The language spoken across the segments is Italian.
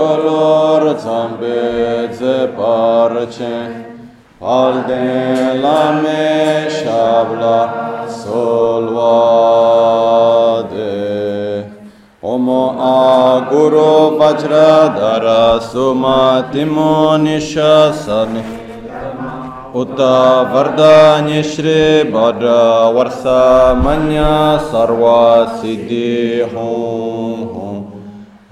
Lor zambe ze parche Palde la me shabla solvade. Omo a guru vajra dara sumatimo nishasani Uta vardanya shri bhadra varsa manya sarva siddhi hum hum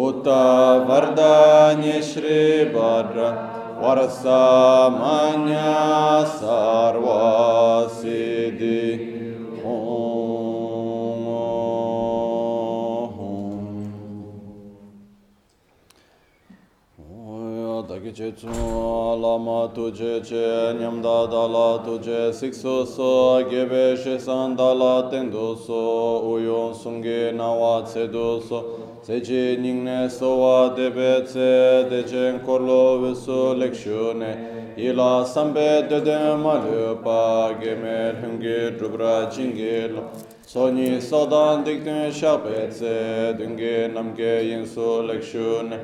Uta Vardanya Shri Bhadra Varsa Manya che tsu lama tu che che nyam da da la tu che sik so so gebe she san da la ten do so uyon sung ge na wa tse do so tse che ning ne so wa de be tse de chen kor lo ve so lek shu ne ila sam be de de ma le pa ge me hung ge dru bra ching ge lo dan dik dikten sha pe tse, dunge nam ge yin so lek shu ne.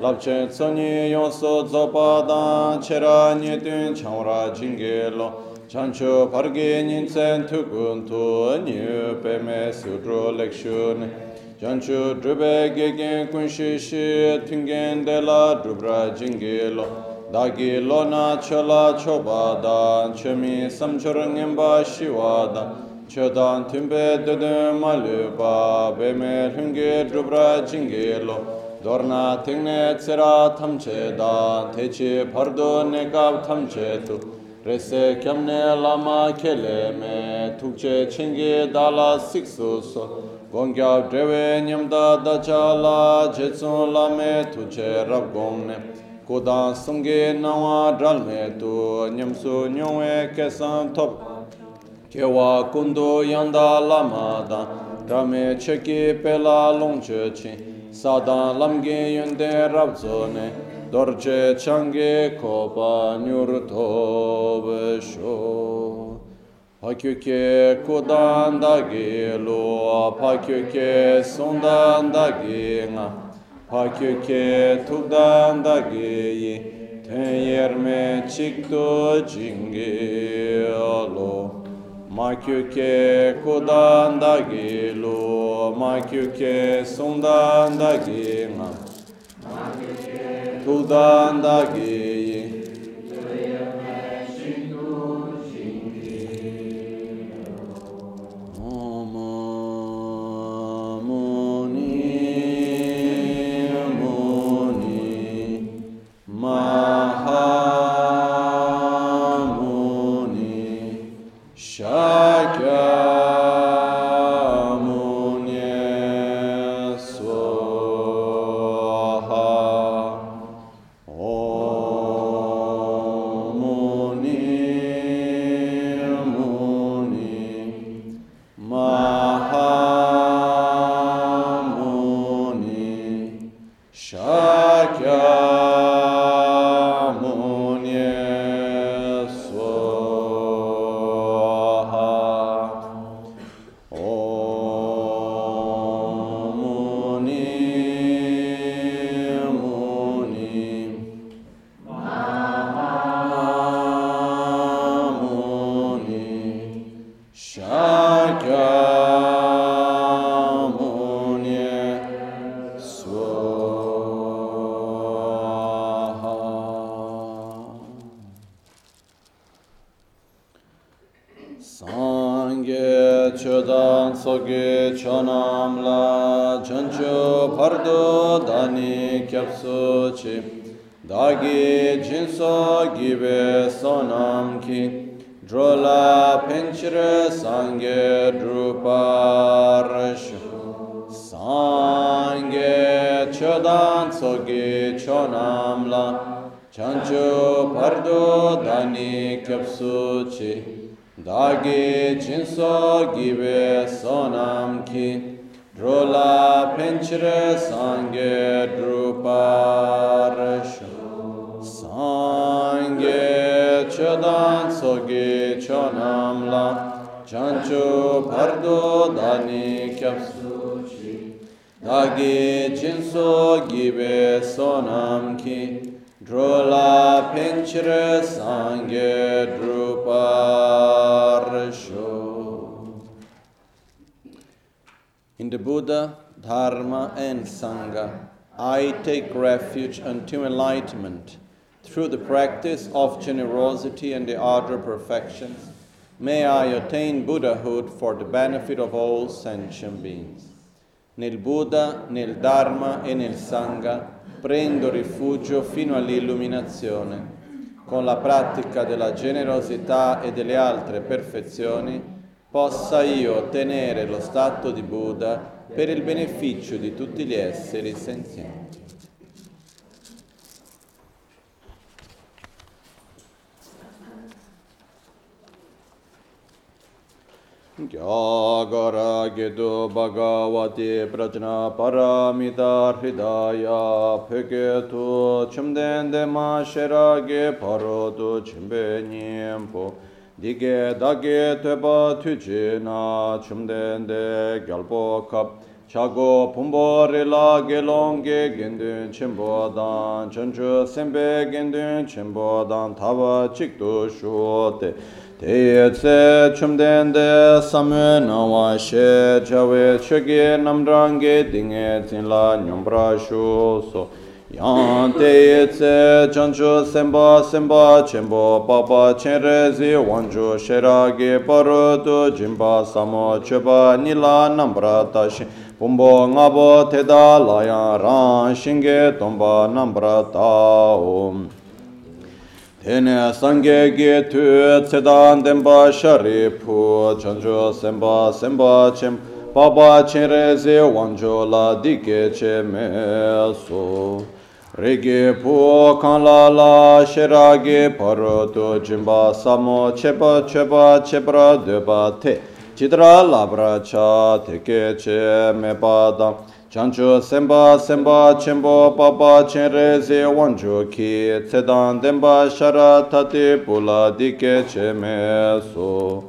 lapche tsoni yonso tsopa dan chera nye tun changwara jingi chancho parge nintsen tukun tu nyu peme sudro lekshu chancho drube gegen kunshi shi tungen de la drubra jingelo dagi lo. Na chola choba dan chemi samchor ngenpa shiwa dan. Chodan tumbe dede malu ba peme hungi drubra jingelo dorna tingne tsira tamche da techi pardo nekab tamche tu. Rese kyamne lama kele me tukche chingi dala siksu so. Gongya drewe nyamda dacha la jetsun lame tuche rab gongne kodan sumge nawa dralme tu nyamsu nyongwe kesan top kewa kundu yanda lama da rame cheki pela longche chin sadan lamge yunde rabzone dorje change kopa nyur tobe sho pakyuke kudan dagi lo pakyuke sundan dagi nga. Pakyuke tukdan dagi ten yerme chikto jingi alo Makyuke kudanda gilu, makyuke sundanda ginga, kudanda gilu. God. Enlightenment through the practice of generosity and the other perfections. May I attain Buddhahood for the benefit of all sentient beings. Nel Buddha, nel Dharma e nel Sangha prendo rifugio fino all'illuminazione. Con la pratica della generosità e delle altre perfezioni possa io ottenere lo stato di Buddha per il beneficio di tutti gli esseri senzienti. Gyagara gyāgārāgidu bhagavati prajna paramita hridāyā pheketu chimdende sherage parotu chimbe nyempo Dige dage tepa tujina chimdende gyalpo kap chago pumbo rila gelonge gendun chimbo dan chanchu sembe gendun chimbo dan tava chikdu shuote Teyatse chumden de chumdende na wa she chawe chöge namrange dinge zinla nyumbra shu so. Yang teyetse chanchu semba semba chenpo papa chenrezi wanchu sherage parutu jimba samo chöpa nila nambra tashi. Pumbo ngabo teda layan rang shinge tomba nambra ta om. Tene sangye ge tu tsedan denpa sharipu chanjo senpa senpa chem paba chenre ze wanjo la dike che me so. Rege pu kanla la shera ge paro tu jimba samo chepa chepa chepra deba te chidra labra cha teke che me padam. chancho senpa senpa chenpo papa chenre se wancho ki tsedan denpa shara tate pula dike che me so.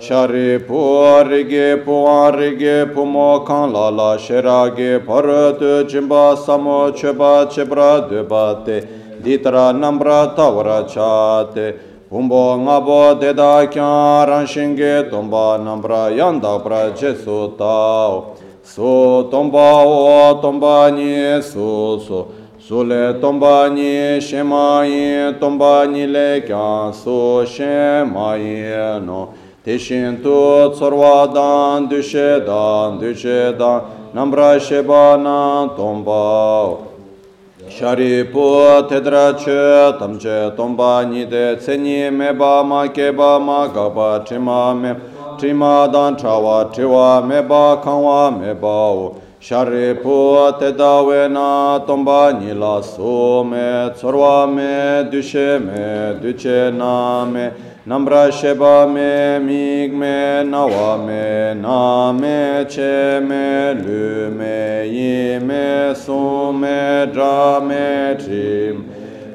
Shari po rige po an rige po mo kan la la shera ge par tu jimba samo cheba chebra duba te. Ditra nambra tavra cha te. Pumbo ngabo deda kyan ranshinge tomba nambra yanda pra che su tao. su tomba o tomba ni su su. Su le tomba ni shema yi tomba ni le kya su shema yi no. Te shin tu tsorwa dan du she dan du she dan. Namra sheba na tomba shari pu tedra che tam che tomba ni de tse ni me ba ma ke ba ma ga ba che ma me. trima dan chawa triwa meba kangwa meba o. Shari pu te da we na tomba ni la so me tsorwa me dushe me duche na me. Nambra sheba me mig me nawa me na me che me lu me yi me su me dra me trim.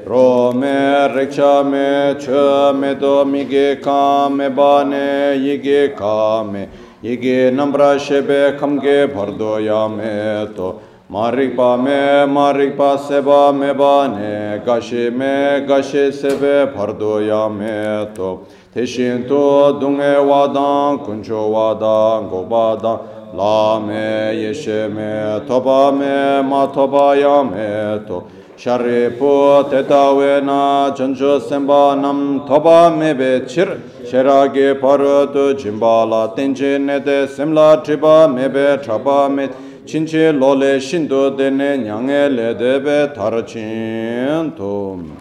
ro me reksha me chö me do mige ka me ba ne yi ka me yi nambra shebe kamge ge bhar ya me to. Marik pa me marik pa se me ba ne gashi me gashi sebe be bhar ya me to teshin to dunge wadan kuncho wadan gobadan la me yeshe me toba me ma toba ya me to. Sharipu tetawe na chanchu senpa nam thopa mebe chir. Sheragi parutu jimbala tenchi nete semla tripa mebe trapa me Chinchi lole shindu dene nyange le debe tarachin tum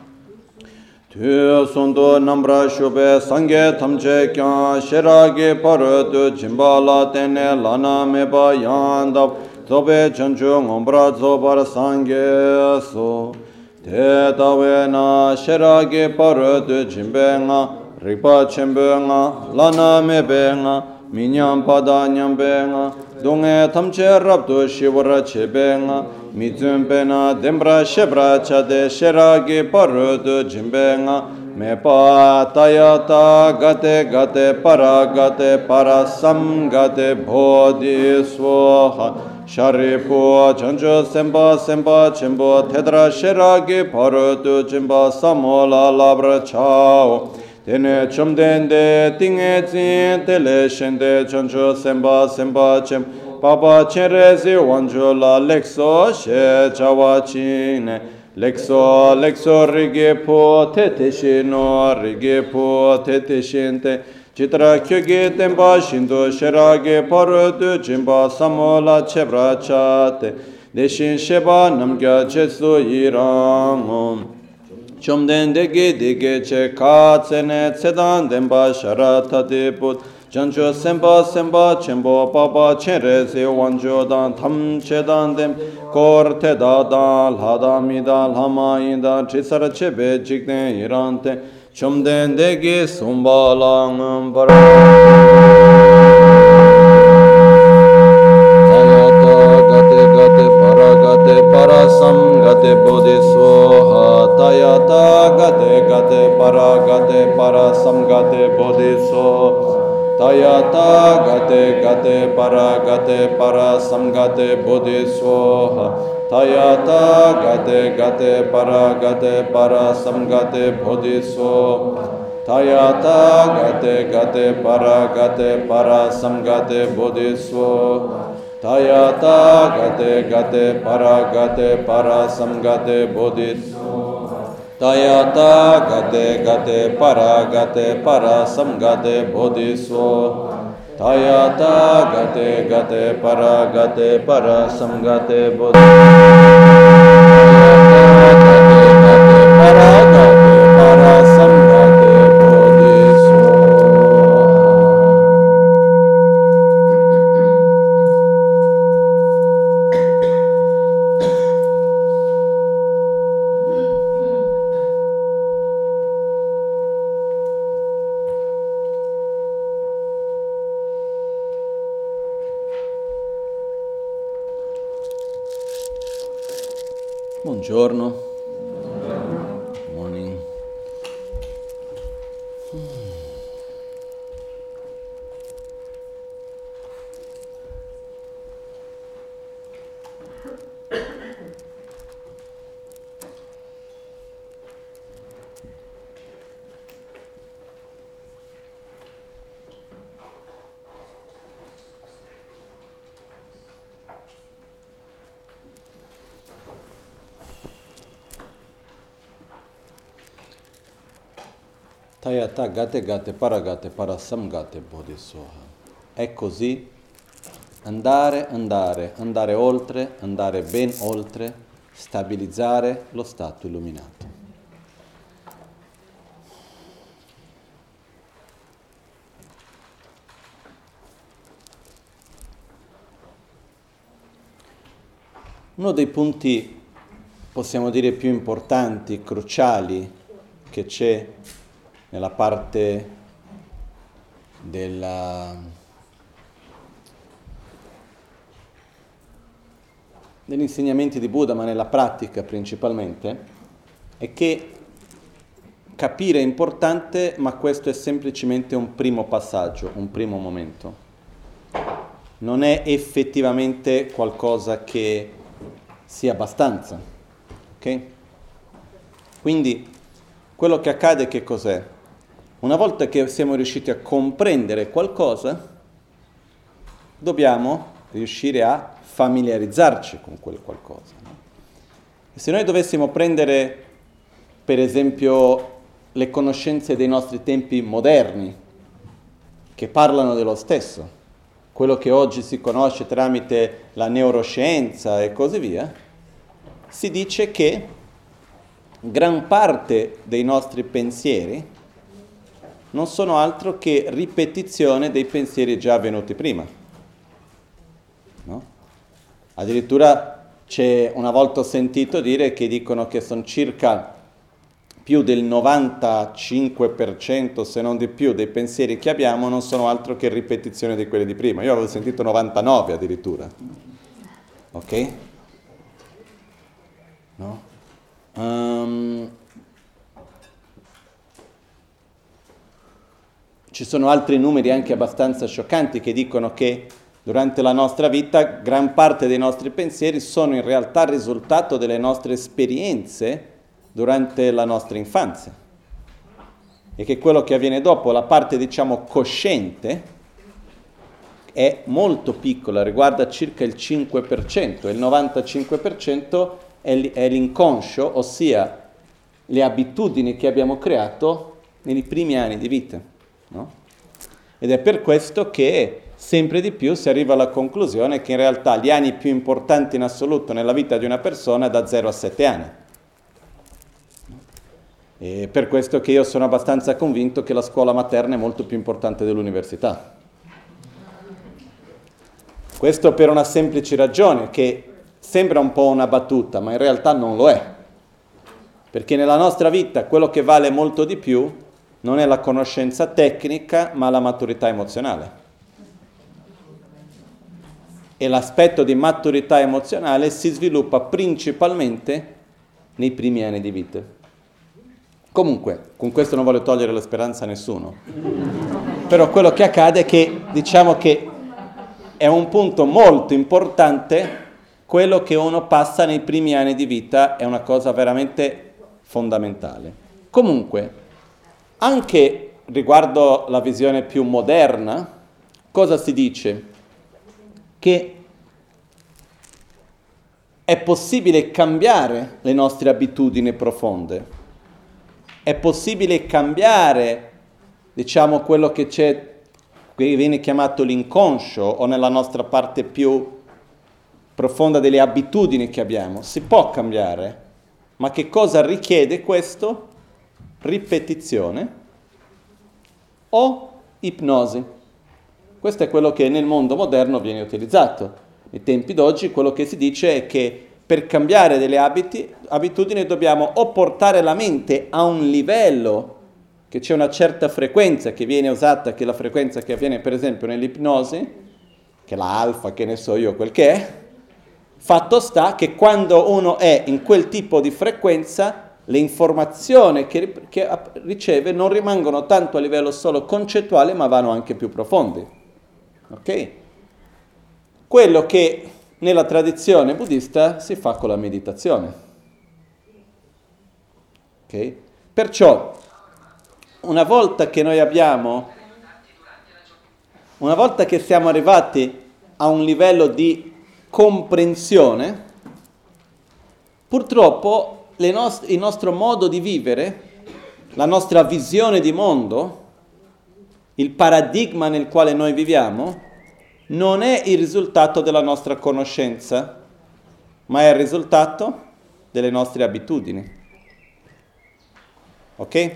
Tu. Sundu namra shube sange tamche kyan Sheragi parutu jimbala tene lana meba yandab tsobe chanchu ngombra tsobar sangye so te tawe na sherage paru tu chimbe nga rikpa chimbe nga lana mebe nga minyam pada nyambe nga. Dunge tamche rabdu shivara chebe nga mizumbe na dembra shebra chade sherage paru tu chimbe nga. Mepa tayata gate gate para gate para sam gate bodhi swaha. Sharipu chancho senpa senpa chenpo tedra sheragi parutu chenpa samola labra chao. Tene chomdende tinge zin tele shende chancho senpa senpa chenpo papa chenrezi wancho la lekso she chawa chine. Lekso lekso rigi po tete shino rigi po tete shinte. Chitra kyugi tenpa shindu shiragi paru du jimba samola chebra chate. Deshin sheba namgya chesu yirangum. Chumden degi digi che ka tsene tsedan denpa sharatati put. Chancho senpa senpa chenpo papa chenre se wancho dan tam chedan dem kor te da dan lhada mida lhama inda chisar chebe jikden irante. Chomden degi sumbalang para gate gate para gate para sam gate bodhisoha tayata gate gate para gate para sam gate bodhisoha tayata gate gate para gate para sam gate bodhisoha Tayata gate gate para gate para samgate bodhiso Tayata gate gate para gate para samgate bodhiso Tayata gate gate para gate para samgate bodhiso Tayata gate gate para gate para samgate bodhiso Tayata gate gate Buongiorno. Tayata gate gate paragate parasamgate bodhisoha. È così andare, andare, andare oltre, andare ben oltre, stabilizzare lo stato illuminato. Uno dei punti, possiamo dire, più importanti, cruciali che c'è nella parte della, degli insegnamenti di Buddha, ma nella pratica principalmente, è che capire è importante, ma questo è semplicemente un primo passaggio, un primo momento. Non è effettivamente qualcosa che sia abbastanza. Ok? Quindi quello che accade che cos'è? Una volta che siamo riusciti a comprendere qualcosa, dobbiamo riuscire a familiarizzarci con quel qualcosa. No? se noi dovessimo prendere, per esempio, le conoscenze dei nostri tempi moderni, che parlano dello stesso, quello che oggi si conosce tramite la neuroscienza e così via, si dice che gran parte dei nostri pensieri non sono altro che ripetizione dei pensieri già avvenuti prima. No? Addirittura c'è una volta ho sentito dire che dicono che sono circa più del 95% se non di più dei pensieri che abbiamo non sono altro che ripetizione di quelli di prima. Io avevo sentito 99 addirittura. Ok? No? Um, ci sono altri numeri anche abbastanza scioccanti che dicono che durante la nostra vita gran parte dei nostri pensieri sono in realtà il risultato delle nostre esperienze durante la nostra infanzia e che quello che avviene dopo, la parte diciamo cosciente, è molto piccola, riguarda circa il 5%, il 95% è l'inconscio, ossia le abitudini che abbiamo creato nei primi anni di vita. No? Ed è per questo che sempre di più si arriva alla conclusione che in realtà gli anni più importanti in assoluto nella vita di una persona è da 0 a 7 anni. E per questo che io sono abbastanza convinto che la scuola materna è molto più importante dell'università. Questo per una semplice ragione, che sembra un po' una battuta, ma in realtà non lo è. Perché nella nostra vita quello che vale molto di più non è la conoscenza tecnica, ma la maturità emozionale. E l'aspetto di maturità emozionale si sviluppa principalmente nei primi anni di vita. Comunque, con questo non voglio togliere la speranza a nessuno, però quello che accade è che diciamo che è un punto molto importante, quello che uno passa nei primi anni di vita è una cosa veramente fondamentale. Comunque, anche riguardo la visione più moderna, cosa si dice? Che è possibile cambiare le nostre abitudini profonde è possibile cambiare, diciamo, quello che c'è, che viene chiamato l'inconscio o nella nostra parte più profonda delle abitudini che abbiamo. Si può cambiare, ma che cosa richiede questo? Ripetizione o ipnosi. Questo è quello che nel mondo moderno viene utilizzato. Nei tempi d'oggi quello che si dice è che per cambiare delle abiti, abitudini dobbiamo o portare la mente a un livello che c'è una certa frequenza che viene usata, che è la frequenza che avviene per esempio nell'ipnosi, che è la che ne so io quel che è, fatto sta che quando uno è in quel tipo di frequenza, le informazioni che, che riceve non rimangono tanto a livello solo concettuale, ma vanno anche più profondi. Ok? Quello che nella tradizione buddista si fa con la meditazione. Okay? Perciò, una volta che noi abbiamo, una volta che siamo arrivati a un livello di comprensione, purtroppo nost- il nostro modo di vivere, la nostra visione di mondo, il paradigma nel quale noi viviamo, non è il risultato della nostra conoscenza, ma è il risultato delle nostre abitudini. Ok?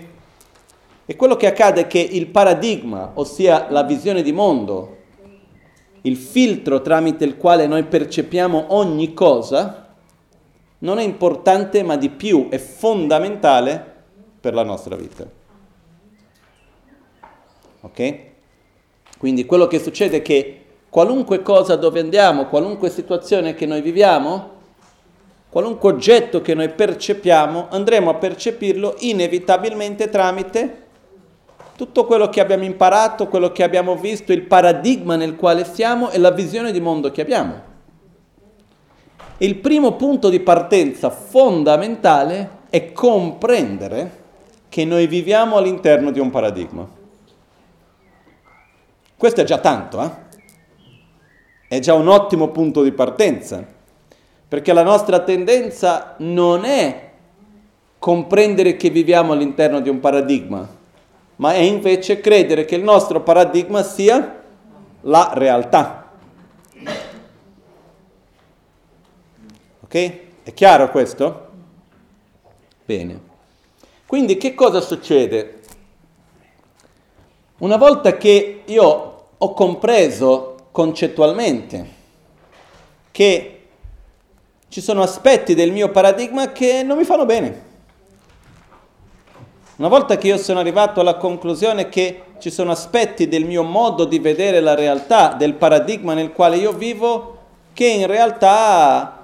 E quello che accade è che il paradigma, ossia la visione di mondo, il filtro tramite il quale noi percepiamo ogni cosa, non è importante ma di più è fondamentale per la nostra vita. Ok? Quindi quello che succede è che qualunque cosa dove andiamo, qualunque situazione che noi viviamo, qualunque oggetto che noi percepiamo, andremo a percepirlo inevitabilmente tramite tutto quello che abbiamo imparato, quello che abbiamo visto, il paradigma nel quale siamo e la visione di mondo che abbiamo. Il primo punto di partenza fondamentale è comprendere che noi viviamo all'interno di un paradigma. Questo è già tanto, eh? è già un ottimo punto di partenza, perché la nostra tendenza non è comprendere che viviamo all'interno di un paradigma, ma è invece credere che il nostro paradigma sia la realtà. Ok? È chiaro questo? Bene. Quindi che cosa succede? Una volta che io ho compreso concettualmente che ci sono aspetti del mio paradigma che non mi fanno bene. Una volta che io sono arrivato alla conclusione che ci sono aspetti del mio modo di vedere la realtà, del paradigma nel quale io vivo, che in realtà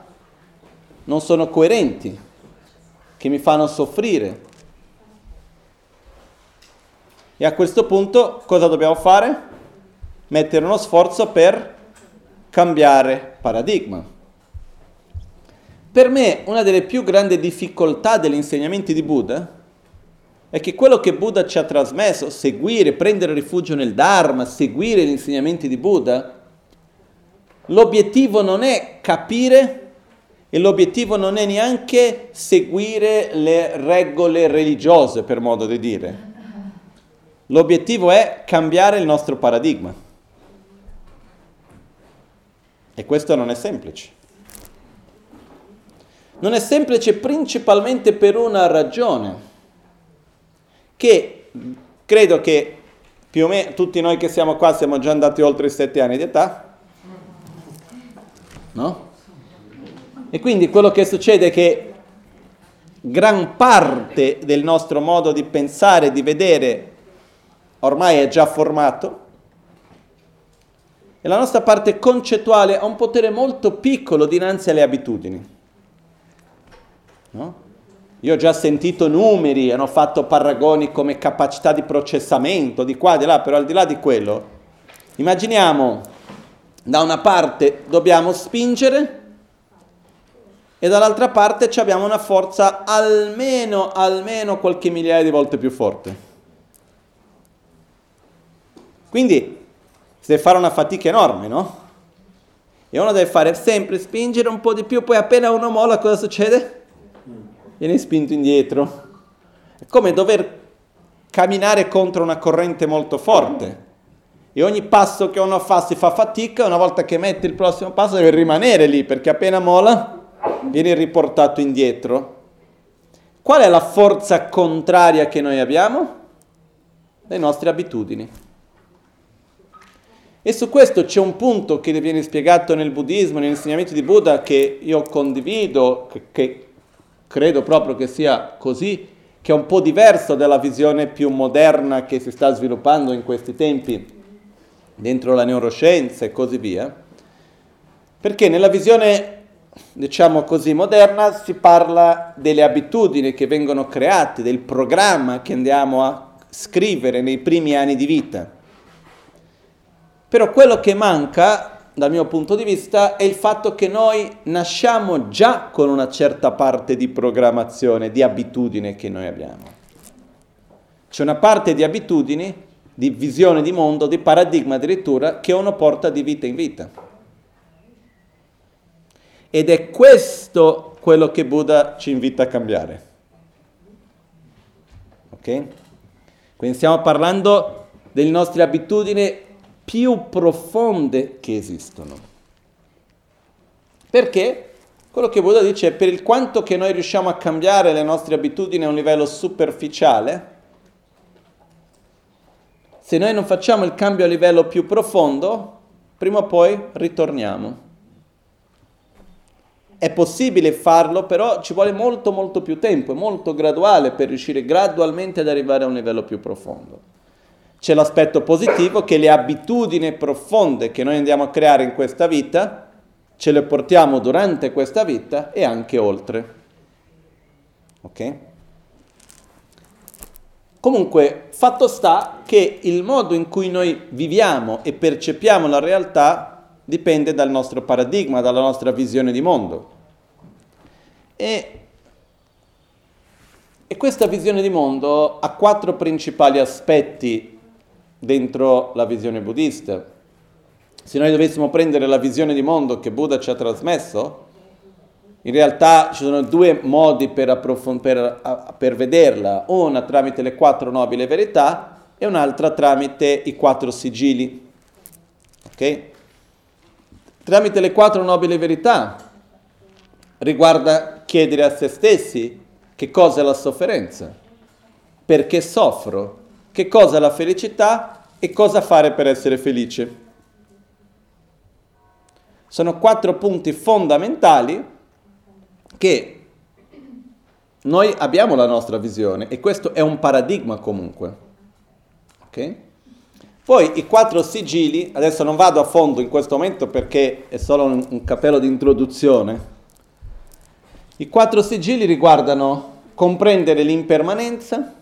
non sono coerenti, che mi fanno soffrire. E a questo punto cosa dobbiamo fare? Mettere uno sforzo per cambiare paradigma. Per me una delle più grandi difficoltà degli insegnamenti di Buddha è che quello che Buddha ci ha trasmesso, seguire, prendere rifugio nel Dharma, seguire gli insegnamenti di Buddha, l'obiettivo non è capire e l'obiettivo non è neanche seguire le regole religiose, per modo di dire. L'obiettivo è cambiare il nostro paradigma. E questo non è semplice. Non è semplice principalmente per una ragione che credo che più o meno tutti noi che siamo qua siamo già andati oltre i sette anni di età, no? E quindi quello che succede è che gran parte del nostro modo di pensare, di vedere, ormai è già formato e la nostra parte concettuale ha un potere molto piccolo dinanzi alle abitudini. No? Io ho già sentito numeri, hanno fatto paragoni come capacità di processamento, di qua, di là, però al di là di quello, immaginiamo da una parte dobbiamo spingere e dall'altra parte abbiamo una forza almeno, almeno qualche migliaia di volte più forte. Quindi si deve fare una fatica enorme, no? E uno deve fare sempre spingere un po' di più, poi appena uno molla cosa succede? viene spinto indietro. È come dover camminare contro una corrente molto forte. E ogni passo che uno fa si fa fatica, una volta che mette il prossimo passo deve rimanere lì, perché appena mola viene riportato indietro. Qual è la forza contraria che noi abbiamo? Le nostre abitudini. E su questo c'è un punto che viene spiegato nel buddismo, negli insegnamenti di Buddha, che io condivido, che, che credo proprio che sia così, che è un po' diverso dalla visione più moderna che si sta sviluppando in questi tempi dentro la neuroscienza e così via, perché nella visione, diciamo così, moderna si parla delle abitudini che vengono create, del programma che andiamo a scrivere nei primi anni di vita. Però quello che manca dal mio punto di vista è il fatto che noi nasciamo già con una certa parte di programmazione, di abitudine che noi abbiamo. C'è una parte di abitudini, di visione di mondo, di paradigma addirittura, che uno porta di vita in vita. Ed è questo quello che Buddha ci invita a cambiare. Ok? Quindi stiamo parlando delle nostre abitudini più profonde che esistono. Perché? Quello che Buddha dice è per il quanto che noi riusciamo a cambiare le nostre abitudini a un livello superficiale, se noi non facciamo il cambio a livello più profondo, prima o poi ritorniamo. È possibile farlo, però ci vuole molto molto più tempo, è molto graduale per riuscire gradualmente ad arrivare a un livello più profondo. C'è l'aspetto positivo che le abitudini profonde che noi andiamo a creare in questa vita ce le portiamo durante questa vita e anche oltre. Ok? Comunque, fatto sta che il modo in cui noi viviamo e percepiamo la realtà dipende dal nostro paradigma, dalla nostra visione di mondo. E, e questa visione di mondo ha quattro principali aspetti dentro la visione buddista. Se noi dovessimo prendere la visione di mondo che Buddha ci ha trasmesso, in realtà ci sono due modi per, approfond- per, per vederla, una tramite le quattro nobili verità e un'altra tramite i quattro sigilli. Ok? Tramite le quattro nobili verità riguarda chiedere a se stessi che cosa è la sofferenza, perché soffro, che cosa è la felicità e cosa fare per essere felice. Sono quattro punti fondamentali che noi abbiamo la nostra visione e questo è un paradigma comunque. Ok? Poi i quattro sigilli, adesso non vado a fondo in questo momento perché è solo un, un cappello di introduzione. I quattro sigilli riguardano comprendere l'impermanenza,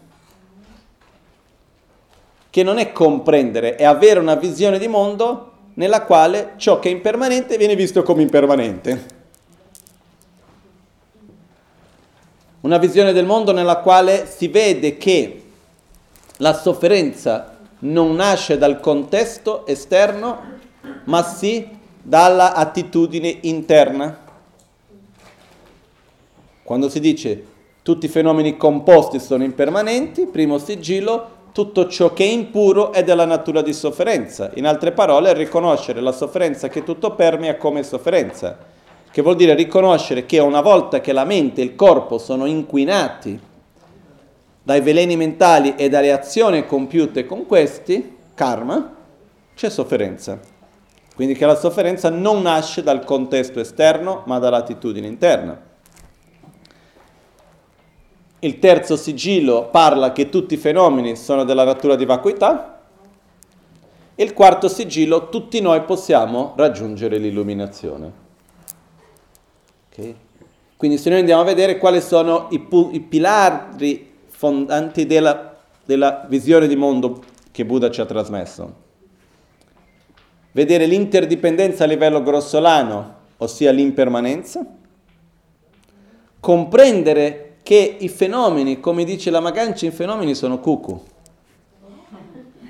che non è comprendere, è avere una visione di mondo nella quale ciò che è impermanente viene visto come impermanente. Una visione del mondo nella quale si vede che la sofferenza non nasce dal contesto esterno, ma sì dalla attitudine interna. Quando si dice tutti i fenomeni composti sono impermanenti, primo sigillo, tutto ciò che è impuro è della natura di sofferenza. In altre parole, riconoscere la sofferenza che tutto permea come sofferenza, che vuol dire riconoscere che una volta che la mente e il corpo sono inquinati dai veleni mentali e dalle azioni compiute con questi, karma, c'è sofferenza. Quindi che la sofferenza non nasce dal contesto esterno, ma dall'attitudine interna. Il terzo sigillo parla che tutti i fenomeni sono della natura di vacuità. Il quarto sigillo, tutti noi possiamo raggiungere l'illuminazione. Okay? Quindi se noi andiamo a vedere quali sono i, pu- i pilari fondanti della, della visione di mondo che Buddha ci ha trasmesso. Vedere l'interdipendenza a livello grossolano, ossia l'impermanenza. Comprendere che i fenomeni, come dice la Magancia, i fenomeni sono cucu.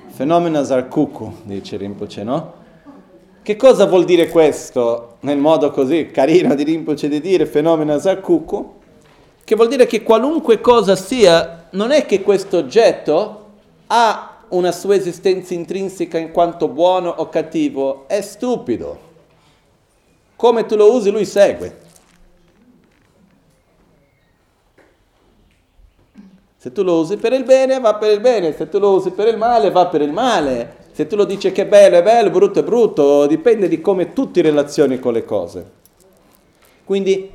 Fenomena are cucu, dice Rinpoche, no? Che cosa vuol dire questo nel modo così carino di Rinpoche di dire fenomena are cucu? Che vuol dire che qualunque cosa sia, non è che questo oggetto ha una sua esistenza intrinseca in quanto buono o cattivo, è stupido. Come tu lo usi, lui segue. Se tu lo usi per il bene, va per il bene, se tu lo usi per il male, va per il male. Se tu lo dici che è bello, è bello, brutto è brutto, dipende di come tu ti relazioni con le cose. Quindi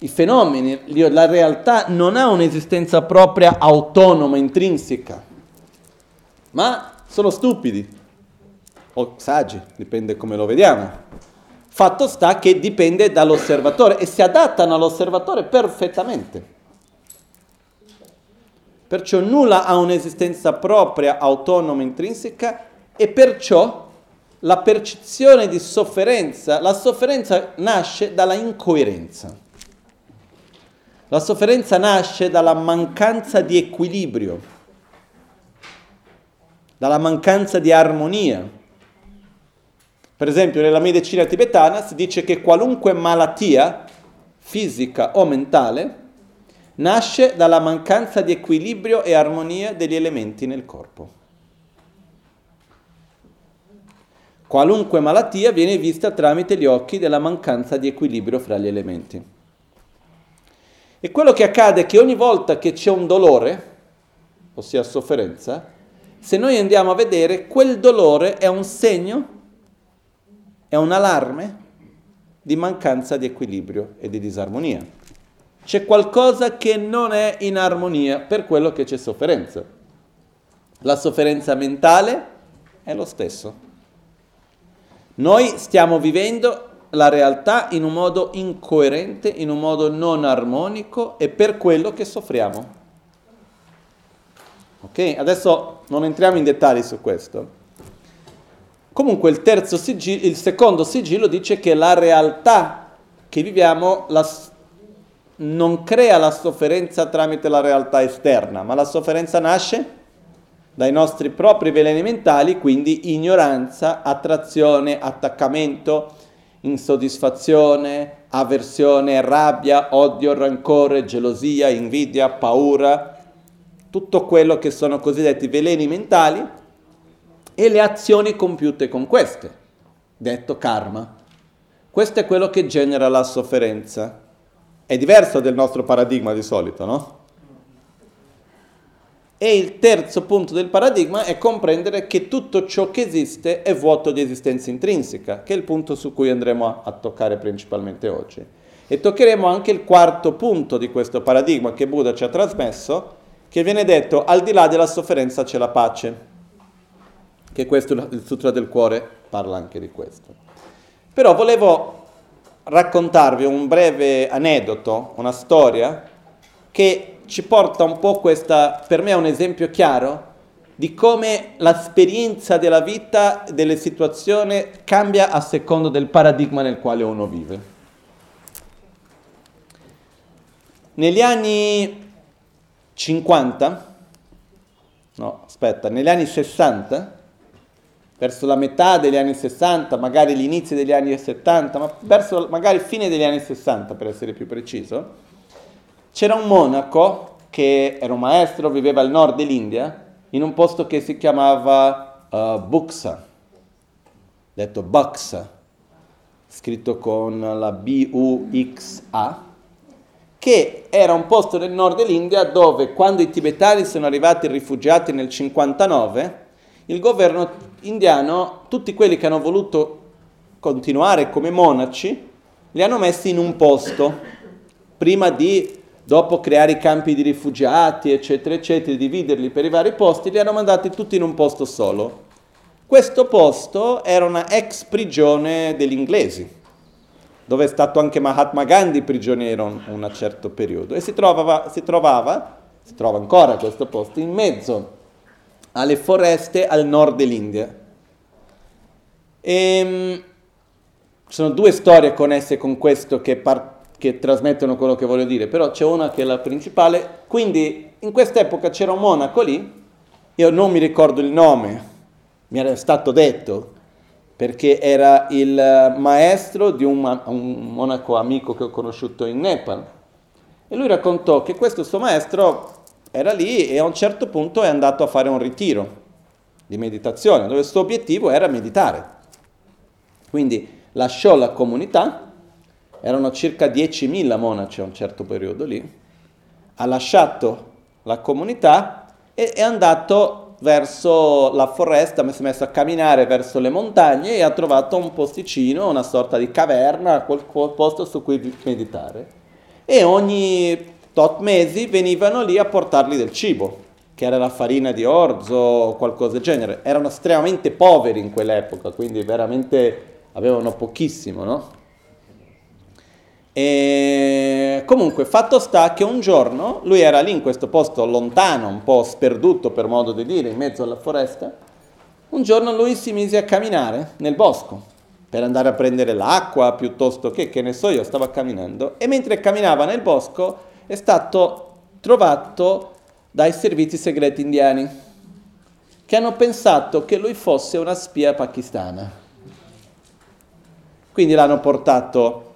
i fenomeni, la realtà non ha un'esistenza propria autonoma, intrinseca, ma sono stupidi o saggi, dipende come lo vediamo. Fatto sta che dipende dall'osservatore e si adattano all'osservatore perfettamente. Perciò nulla ha un'esistenza propria, autonoma, intrinseca e perciò la percezione di sofferenza, la sofferenza nasce dalla incoerenza. La sofferenza nasce dalla mancanza di equilibrio, dalla mancanza di armonia. Per esempio, nella medicina tibetana si dice che qualunque malattia fisica o mentale nasce dalla mancanza di equilibrio e armonia degli elementi nel corpo. Qualunque malattia viene vista tramite gli occhi della mancanza di equilibrio fra gli elementi. E quello che accade è che ogni volta che c'è un dolore, ossia sofferenza, se noi andiamo a vedere, quel dolore è un segno, è un allarme di mancanza di equilibrio e di disarmonia c'è qualcosa che non è in armonia per quello che c'è sofferenza. La sofferenza mentale è lo stesso. Noi stiamo vivendo la realtà in un modo incoerente, in un modo non armonico e per quello che soffriamo. Ok? Adesso non entriamo in dettagli su questo. Comunque il, terzo sigillo, il secondo sigillo dice che la realtà che viviamo la non crea la sofferenza tramite la realtà esterna, ma la sofferenza nasce dai nostri propri veleni mentali, quindi ignoranza, attrazione, attaccamento, insoddisfazione, avversione, rabbia, odio, rancore, gelosia, invidia, paura, tutto quello che sono cosiddetti veleni mentali e le azioni compiute con queste, detto karma. Questo è quello che genera la sofferenza. È diverso del nostro paradigma di solito, no? E il terzo punto del paradigma è comprendere che tutto ciò che esiste è vuoto di esistenza intrinseca, che è il punto su cui andremo a, a toccare principalmente oggi. E toccheremo anche il quarto punto di questo paradigma che Buddha ci ha trasmesso, che viene detto al di là della sofferenza c'è la pace, che questo il Sutra del Cuore parla anche di questo. Però volevo raccontarvi un breve aneddoto, una storia, che ci porta un po' questa, per me è un esempio chiaro di come l'esperienza della vita, delle situazioni cambia a secondo del paradigma nel quale uno vive. Negli anni 50, no, aspetta, negli anni 60, verso la metà degli anni 60, magari l'inizio degli anni 70, ma verso magari fine degli anni 60 per essere più preciso, c'era un monaco che era un maestro, viveva al nord dell'India, in un posto che si chiamava uh, Buxa, detto Buxa, scritto con la B-U-X-A, che era un posto nel nord dell'India dove quando i tibetani sono arrivati rifugiati nel 59, il governo indiano, tutti quelli che hanno voluto continuare come monaci, li hanno messi in un posto, prima di, dopo creare i campi di rifugiati, eccetera, eccetera, dividerli per i vari posti, li hanno mandati tutti in un posto solo. Questo posto era una ex prigione degli inglesi dove è stato anche Mahatma Gandhi prigioniero un, un certo periodo, e si trovava, si trovava, si trova ancora questo posto, in mezzo alle foreste al nord dell'India. E, ehm, ci sono due storie connesse con questo che, par- che trasmettono quello che voglio dire, però c'è una che è la principale. Quindi in quest'epoca c'era un monaco lì, io non mi ricordo il nome, mi era stato detto perché era il maestro di un, un, monaco amico che ho conosciuto in Nepal. E lui raccontò che questo suo maestro era lì e a un certo punto è andato a fare un ritiro di meditazione, dove il suo obiettivo era meditare. Quindi lasciò la comunità, erano circa 10.000 monaci a un certo periodo lì, ha lasciato la comunità e è andato verso la foresta, si è messo a camminare verso le montagne e ha trovato un posticino, una sorta di caverna, quel posto su cui meditare. E ogni tot mesi venivano lì a portargli del cibo, che era la farina di orzo o qualcosa del genere. Erano estremamente poveri in quell'epoca, quindi veramente avevano pochissimo, no? E comunque, fatto sta che un giorno lui era lì in questo posto lontano, un po' sperduto per modo di dire, in mezzo alla foresta. Un giorno lui si mise a camminare nel bosco per andare a prendere l'acqua piuttosto che, che ne so io, stava camminando. E mentre camminava nel bosco è stato trovato dai servizi segreti indiani che hanno pensato che lui fosse una spia pakistana. Quindi l'hanno portato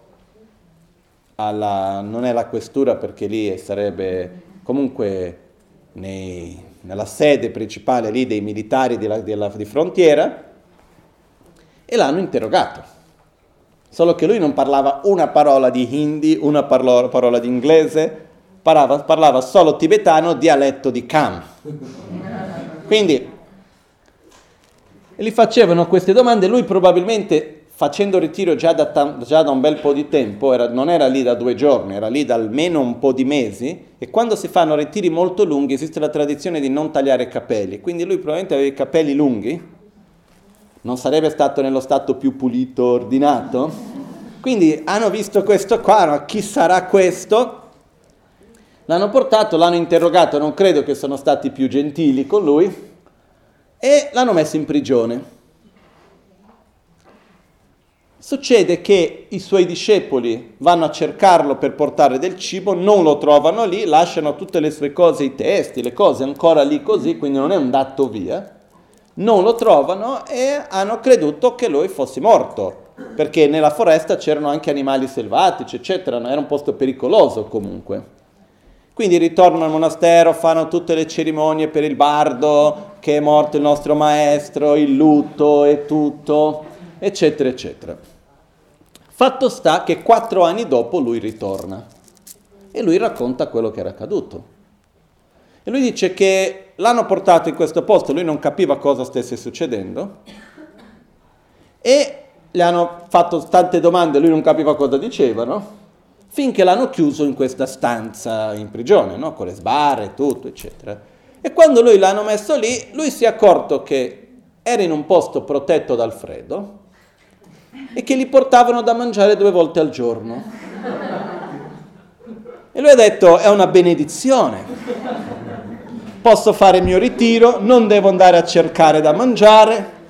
alla, non è la questura perché lì sarebbe comunque nei, nella sede principale lì dei militari della, della, di frontiera e l'hanno interrogato. Solo che lui non parlava una parola di hindi, una parola, parola di inglese, parlava, parlava solo tibetano, dialetto di Kham. Quindi gli facevano queste domande, lui probabilmente facendo ritiro già da, già da, un bel po' di tempo, era, non era lì da due giorni, era lì da almeno un po' di mesi, e quando si fanno ritiri molto lunghi esiste la tradizione di non tagliare i capelli, quindi lui probabilmente aveva i capelli lunghi, non sarebbe stato nello stato più pulito, ordinato, quindi hanno visto questo qua, ma chi sarà questo? L'hanno portato, l'hanno interrogato, non credo che sono stati più gentili con lui, e l'hanno messo in prigione. Succede che i suoi discepoli vanno a cercarlo per portare del cibo, non lo trovano lì, lasciano tutte le sue cose, i testi, le cose ancora lì così, quindi non è andato via. Non lo trovano e hanno creduto che lui fosse morto, perché nella foresta c'erano anche animali selvatici, eccetera, era un posto pericoloso comunque. Quindi ritornano al monastero, fanno tutte le cerimonie per il bardo, che è morto il nostro maestro, il lutto e tutto, eccetera, eccetera. Fatto sta che quattro anni dopo lui ritorna e lui racconta quello che era accaduto. E lui dice che l'hanno portato in questo posto, lui non capiva cosa stesse succedendo e gli hanno fatto tante domande, lui non capiva cosa dicevano. finché l'hanno chiuso in questa stanza in prigione, no? con le sbarre, tutto, eccetera. E quando lui l'hanno messo lì, lui si è accorto che era in un posto protetto dal freddo e che gli portavano da mangiare due volte al giorno. E lui ha detto, è una benedizione. Posso fare il mio ritiro, non devo andare a cercare da mangiare.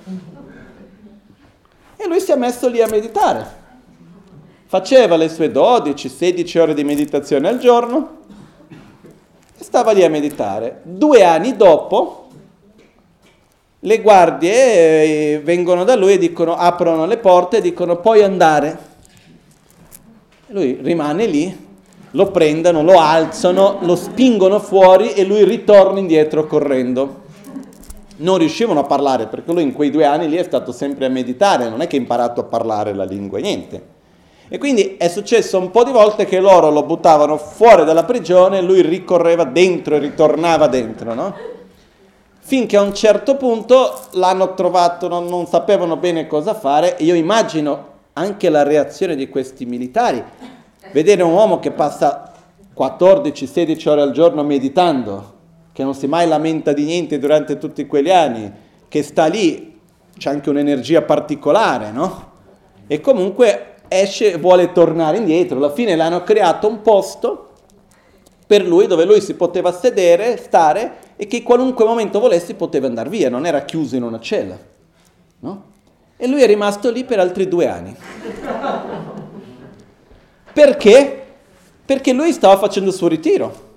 E lui si è messo lì a meditare faceva le sue 12-16 ore di meditazione al giorno e stava lì a meditare. Due anni dopo le guardie eh, vengono da lui e dicono, aprono le porte e dicono puoi andare. Lui rimane lì, lo prendono, lo alzano, lo spingono fuori e lui ritorna indietro correndo. Non riuscivano a parlare perché lui in quei due anni lì è stato sempre a meditare, non è che ha imparato a parlare la lingua, niente. E quindi è successo un po' di volte che loro lo buttavano fuori dalla prigione e lui ricorreva dentro e ritornava dentro, no? Finché a un certo punto l'hanno trovato, non, non sapevano bene cosa fare io immagino anche la reazione di questi militari. Vedere un uomo che passa 14-16 ore al giorno meditando, che non si mai lamenta di niente durante tutti quegli anni, che sta lì, c'è anche un'energia particolare, no? E comunque esce e vuole tornare indietro. Alla fine l'hanno creato un posto per lui dove lui si poteva sedere, stare e che in qualunque momento volessi poteva andare via, non era chiuso in una cella. No? E lui è rimasto lì per altri due anni. Perché? Perché lui stava facendo il suo ritiro.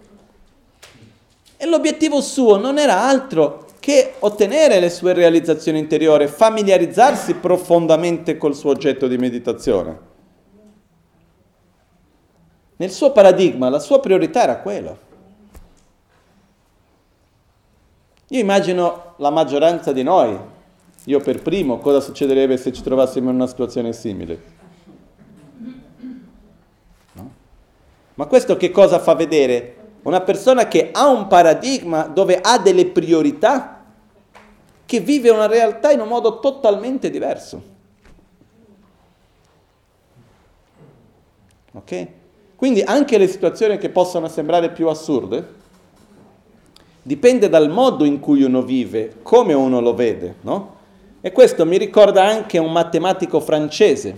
E l'obiettivo suo non era altro che ottenere le sue realizzazioni interiori, familiarizzarsi profondamente col suo oggetto di meditazione. Nel suo paradigma la sua priorità era quello. Io immagino la maggioranza di noi, io per primo, cosa succederebbe se ci trovassimo in una situazione simile. No? Ma questo che cosa fa vedere? Una persona che ha un paradigma dove ha delle priorità che vive una realtà in un modo totalmente diverso. Ok? Quindi anche le situazioni che possono sembrare più assurde dipende dal modo in cui uno vive, come uno lo vede, no? E questo mi ricorda anche un matematico francese,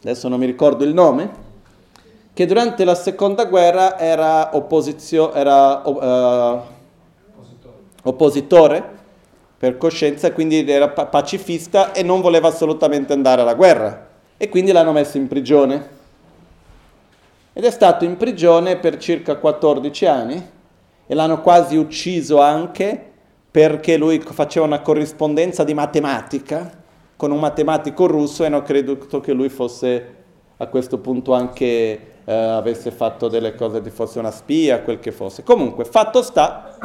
adesso non mi ricordo il nome, che durante la seconda guerra era, opposizio, era uh, oppositore per coscienza, quindi era pacifista e non voleva assolutamente andare alla guerra. E quindi l'hanno messo in prigione. Ed è stato in prigione per circa 14 anni e l'hanno quasi ucciso anche perché lui faceva una corrispondenza di matematica con un matematico russo e hanno creduto che lui fosse a questo punto anche eh, avesse fatto delle cose, fosse una spia, quel che fosse. Comunque, fatto sta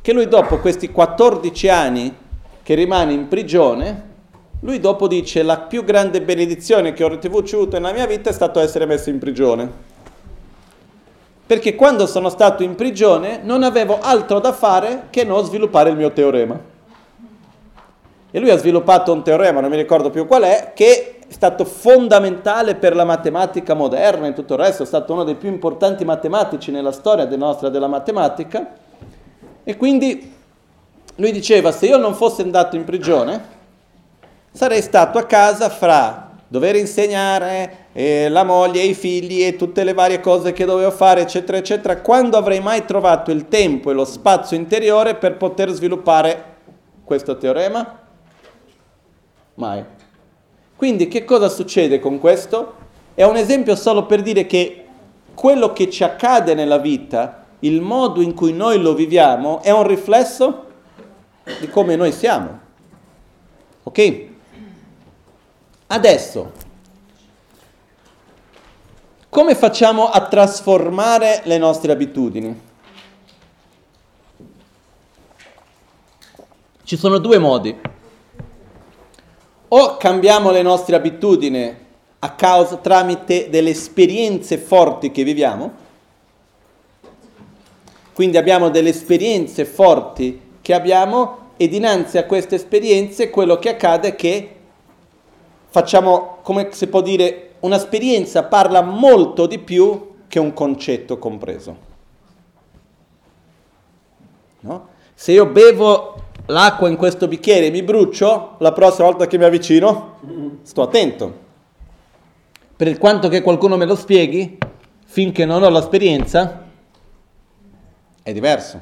che lui dopo questi 14 anni che rimane in prigione, lui dopo dice la più grande benedizione che ho ricevuto nella mia vita è stato essere messo in prigione. Perché quando sono stato in prigione non avevo altro da fare che non sviluppare il mio teorema. E lui ha sviluppato un teorema, non mi ricordo più qual è, che è stato fondamentale per la matematica moderna e tutto il resto, è stato uno dei più importanti matematici nella storia nostra della matematica e quindi lui diceva, se io non fossi andato in prigione, sarei stato a casa fra dover insegnare eh, la moglie, i figli e tutte le varie cose che dovevo fare, eccetera, eccetera, quando avrei mai trovato il tempo e lo spazio interiore per poter sviluppare questo teorema? Mai. Quindi che cosa succede con questo? È un esempio solo per dire che quello che ci accade nella vita il modo in cui noi lo viviamo è un riflesso di come noi siamo. Ok? Adesso, come facciamo a trasformare le nostre abitudini? Ci sono due modi. O cambiamo le nostre abitudini a causa tramite delle esperienze forti che viviamo, quindi abbiamo delle esperienze forti che abbiamo e dinanzi a queste esperienze quello che accade è che facciamo, come si può dire, un'esperienza parla molto di più che un concetto compreso. No? Se io bevo l'acqua in questo bicchiere e mi brucio, la prossima volta che mi avvicino sto attento. Per quanto che qualcuno me lo spieghi, finché non ho l'esperienza, è diverso.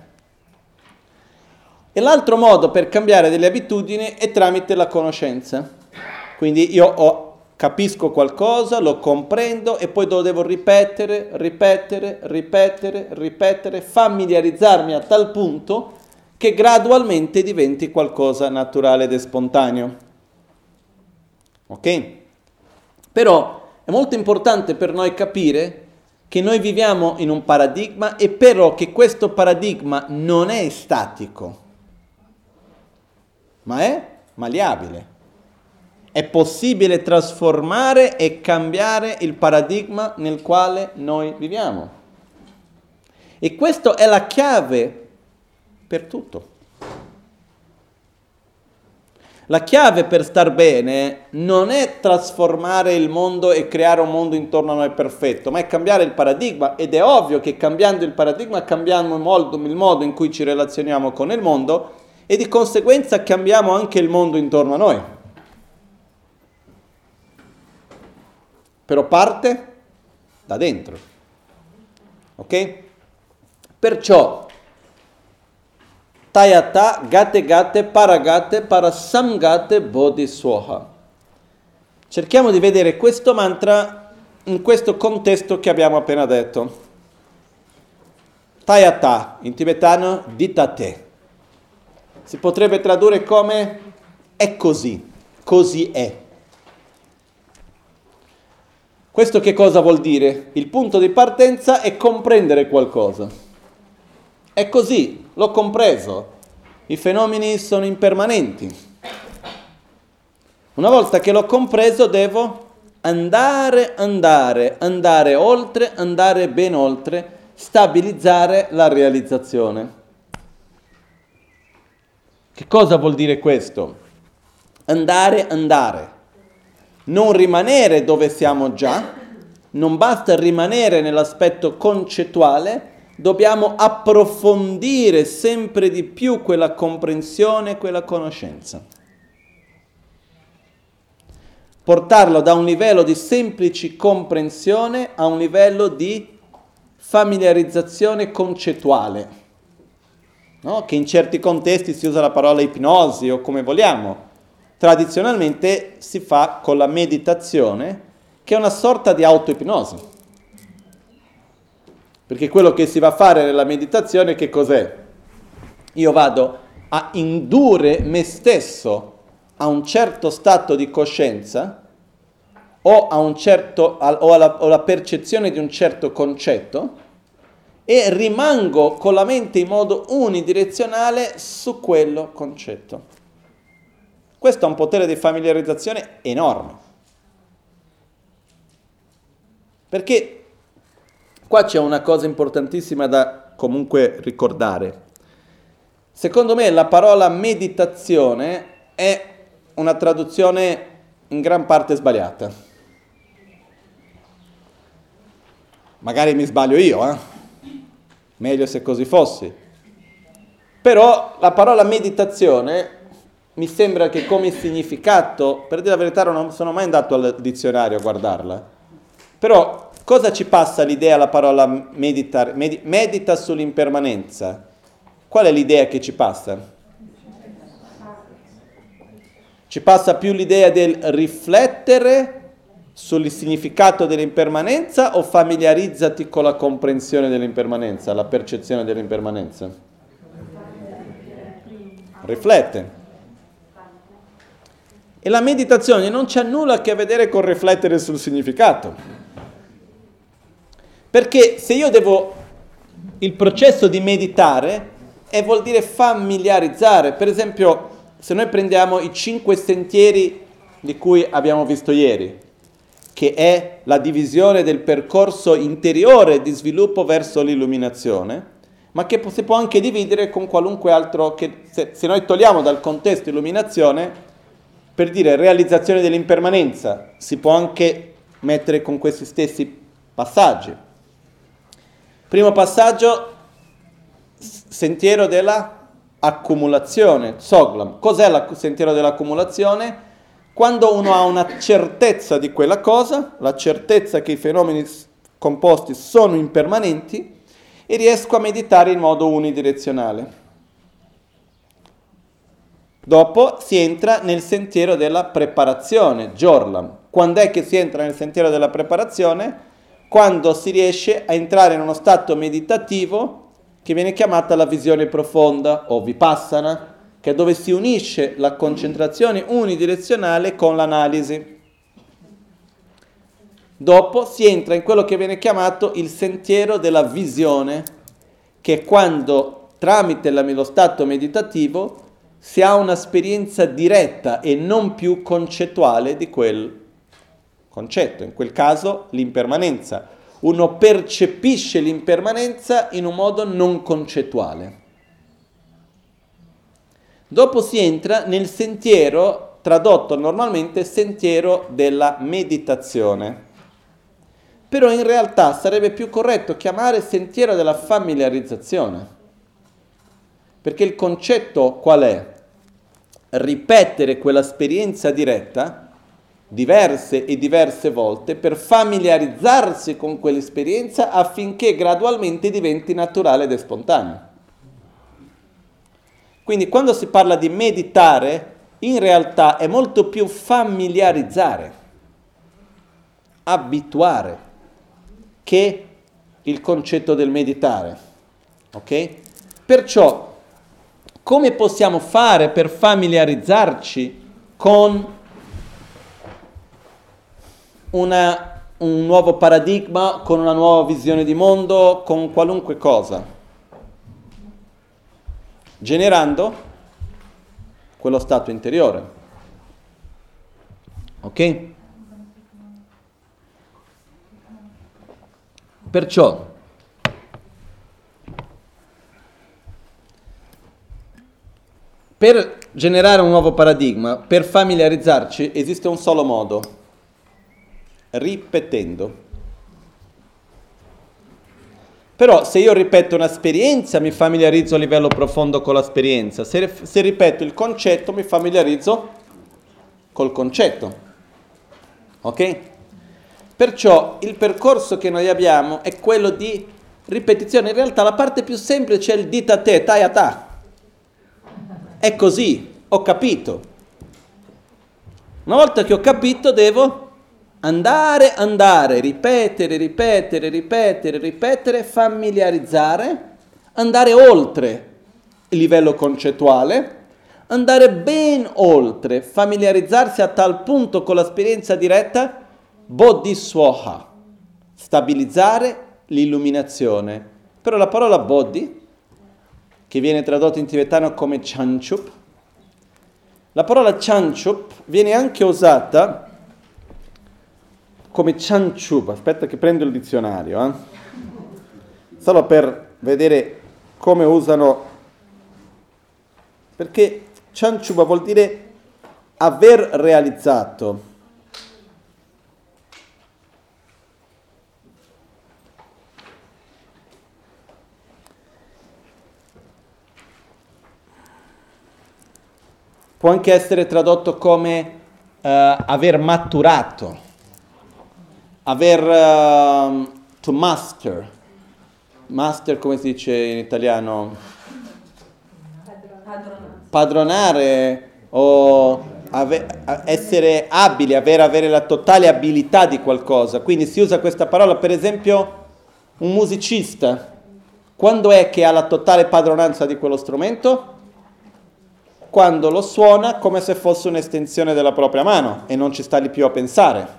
E l'altro modo per cambiare delle abitudini è tramite la conoscenza. Quindi io ho, capisco qualcosa, lo comprendo e poi lo devo ripetere, ripetere, ripetere, ripetere, familiarizzarmi a tal punto che gradualmente diventi qualcosa naturale ed spontaneo. Ok? Però è molto importante per noi capire che noi viviamo in un paradigma e però che questo paradigma non è statico, ma è maleabile. È possibile trasformare e cambiare il paradigma nel quale noi viviamo. E questa è la chiave per tutto. La chiave per star bene non è trasformare il mondo e creare un mondo intorno a noi perfetto, ma è cambiare il paradigma ed è ovvio che cambiando il paradigma cambiamo il modo, il modo in cui ci relazioniamo con il mondo e di conseguenza cambiamo anche il mondo intorno a noi. Però parte da dentro. Ok? Perciò Tayata Gate Gate Paragate Parasamgate Bodhiswaha. Cerchiamo di vedere questo mantra in questo contesto che abbiamo appena detto. Tayata, in tibetano ditate. Si potrebbe tradurre come è così, così è. Questo che cosa vuol dire? Il punto di partenza è comprendere qualcosa. È così, l'ho compreso. I fenomeni sono impermanenti. Una volta che l'ho compreso devo andare, andare, andare oltre, andare ben oltre, stabilizzare la realizzazione. Che cosa vuol dire questo? Andare, andare. Non rimanere dove siamo già, non basta rimanere nell'aspetto concettuale, dobbiamo approfondire sempre di più quella comprensione, quella conoscenza. Portarlo da un livello di semplice comprensione a un livello di familiarizzazione concettuale, no? che in certi contesti si usa la parola ipnosi o come vogliamo. Tradizionalmente si fa con la meditazione, che è una sorta di autoipnosi. Perché quello che si va a fare nella meditazione che cos'è? Io vado a indurre me stesso a un certo stato di coscienza o, a certo, o alla, o alla percezione di un certo concetto e rimango con la mente in modo unidirezionale su quello concetto. Questo ha un potere di familiarizzazione enorme. Perché Qua c'è una cosa importantissima da comunque ricordare. Secondo me la parola meditazione è una traduzione in gran parte sbagliata. Magari mi sbaglio io, eh? meglio se così fossi. Però la parola meditazione mi sembra che come significato, per dire la verità non sono mai andato al dizionario a guardarla, però Cosa ci passa l'idea, la parola meditar, med, medita sull'impermanenza? Qual è l'idea che ci passa? Ci passa più l'idea del riflettere sul significato dell'impermanenza o familiarizzati con la comprensione dell'impermanenza, la percezione dell'impermanenza? Riflette. E la meditazione non c'ha nulla a che vedere con riflettere sul significato. Perché se io devo il processo di meditare e vuol dire familiarizzare, per esempio se noi prendiamo i cinque sentieri di cui abbiamo visto ieri, che è la divisione del percorso interiore di sviluppo verso l'illuminazione, ma che si può anche dividere con qualunque altro, che se, se noi togliamo dal contesto illuminazione, per dire realizzazione dell'impermanenza, si può anche mettere con questi stessi passaggi. Primo passaggio, sentiero della accumulazione, Soglam. Cos'è il sentiero dell'accumulazione? Quando uno ha una certezza di quella cosa, la certezza che i fenomeni composti sono impermanenti, e riesco a meditare in modo unidirezionale. Dopo si entra nel sentiero della preparazione, Jorlam. Quando è che si entra nel sentiero della preparazione? Quando si riesce a entrare in uno stato meditativo che viene chiamata la visione profonda o vipassana, che è dove si unisce la concentrazione unidirezionale con l'analisi. Dopo si entra in quello che viene chiamato il sentiero della visione, che è quando tramite lo stato meditativo si ha un'esperienza diretta e non più concettuale di quel concetto, in quel caso l'impermanenza. Uno percepisce l'impermanenza in un modo non concettuale. Dopo si entra nel sentiero, tradotto normalmente sentiero della meditazione. Però in realtà sarebbe più corretto chiamare sentiero della familiarizzazione. Perché il concetto qual è? Ripetere quell'esperienza diretta diverse e diverse volte per familiarizzarsi con quell'esperienza affinché gradualmente diventi naturale ed spontanea. Quindi quando si parla di meditare, in realtà è molto più familiarizzare, abituare, che il concetto del meditare. Ok? Perciò, come possiamo fare per familiarizzarci con una, un nuovo paradigma, con una nuova visione di mondo, con qualunque cosa? generando quello stato interiore. Ok? Perciò per generare un nuovo paradigma, per familiarizzarci, esiste un solo modo, ripetendo. Però se io ripeto un'esperienza mi familiarizzo a livello profondo con l'esperienza, se, se ripeto il concetto mi familiarizzo col concetto. Ok? Perciò il percorso che noi abbiamo è quello di ripetizione. In realtà la parte più semplice è il dita a te, tai a ta. È così, ho capito. Una volta che ho capito devo Andare, andare, ripetere, ripetere, ripetere, ripetere, familiarizzare, andare oltre il livello concettuale, andare ben oltre, familiarizzarsi a tal punto con l'esperienza diretta, bodhiswaha, stabilizzare l'illuminazione. Però la parola bodhi, che viene tradotta in tibetano come chanchup, la parola chanchup viene anche usata come Chanchub, aspetta che prendo il dizionario, eh? solo per vedere come usano, perché Chanchuba vuol dire aver realizzato. Può anche essere tradotto come uh, aver maturato aver uh, to master, master come si dice in italiano? Padronare, o ave- essere abili, avere, avere la totale abilità di qualcosa. Quindi si usa questa parola, per esempio, un musicista. Quando è che ha la totale padronanza di quello strumento? Quando lo suona come se fosse un'estensione della propria mano e non ci sta lì più a pensare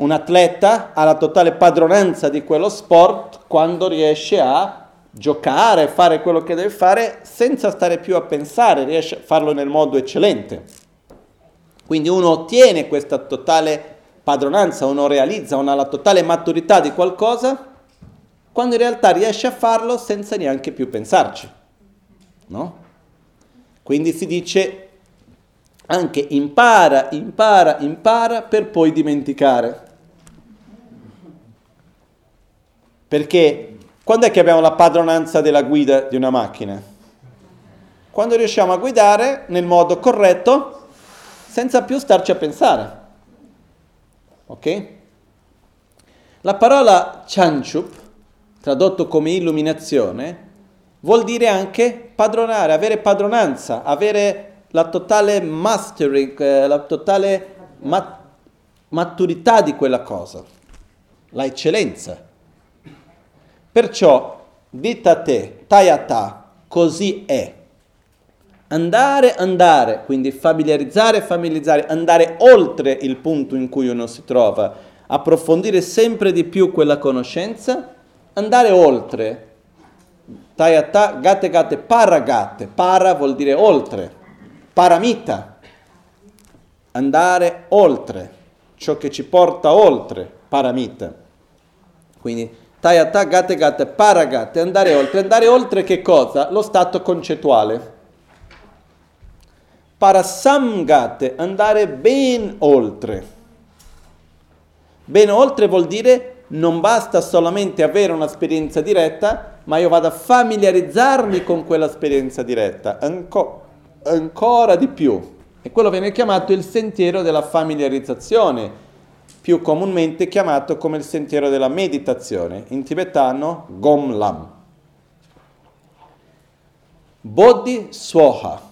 un atleta ha la totale padronanza di quello sport quando riesce a giocare, fare quello che deve fare senza stare più a pensare, riesce a farlo nel modo eccellente. Quindi uno ottiene questa totale padronanza, uno realizza, uno ha la totale maturità di qualcosa quando in realtà riesce a farlo senza neanche più pensarci. No? Quindi si dice anche impara, impara, impara per poi dimenticare. Perché quando è che abbiamo la padronanza della guida di una macchina? Quando riusciamo a guidare nel modo corretto senza più starci a pensare. Ok? La parola chanchup, tradotto come illuminazione, vuol dire anche padronare, avere padronanza, avere la totale mastery, eh, la totale mat- maturità di quella cosa, la eccellenza. Perciò, dita te, tayata, così è. Andare, andare, quindi familiarizzare, familiarizzare, andare oltre il punto in cui uno si trova, approfondire sempre di più quella conoscenza, andare oltre. Tayata, gate gate, paragate, para vuol dire oltre paramita, andare oltre, ciò che ci porta oltre, paramita. Quindi tayata gate gate paragate, andare oltre. Andare oltre che cosa? Lo stato concettuale. Parasamgate, andare ben oltre. Ben oltre vuol dire non basta solamente avere un'esperienza diretta, ma io vado a familiarizzarmi con quell'esperienza diretta. Ancora ancora di più. E quello viene chiamato il sentiero della familiarizzazione, più comunemente chiamato come il sentiero della meditazione, in tibetano Gomlam. Bodhi Swaha.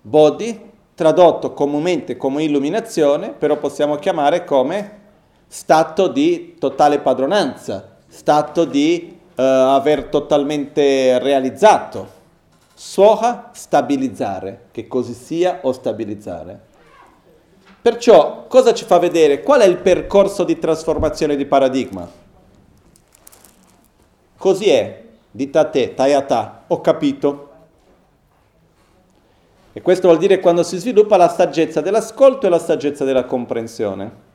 Bodhi, tradotto comunemente come illuminazione, però possiamo chiamare come stato di totale padronanza, stato di uh, aver totalmente realizzato. Soha, stabilizzare, che così sia o stabilizzare. Perciò cosa ci fa vedere? Qual è il percorso di trasformazione di paradigma? Così è, dita a te, tayata, ho capito. E questo vuol dire quando si sviluppa la saggezza dell'ascolto e la saggezza della comprensione.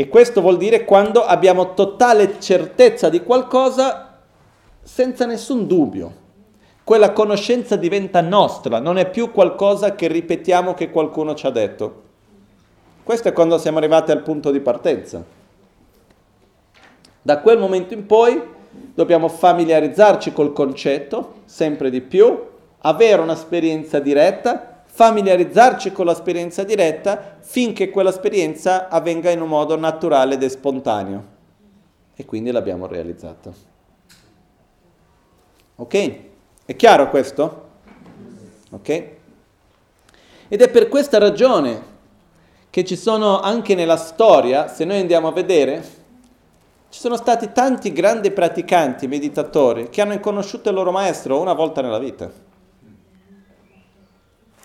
E questo vuol dire quando abbiamo totale certezza di qualcosa senza nessun dubbio. Quella conoscenza diventa nostra, non è più qualcosa che ripetiamo che qualcuno ci ha detto. Questo è quando siamo arrivati al punto di partenza. Da quel momento in poi dobbiamo familiarizzarci col concetto sempre di più, avere un'esperienza diretta, familiarizzarci con l'esperienza diretta finché quell'esperienza avvenga in un modo naturale ed spontaneo. E quindi l'abbiamo realizzata. Ok? È chiaro questo? Ok? Ed è per questa ragione che ci sono anche nella storia, se noi andiamo a vedere, ci sono stati tanti grandi praticanti, meditatori, che hanno conosciuto il loro maestro una volta nella vita.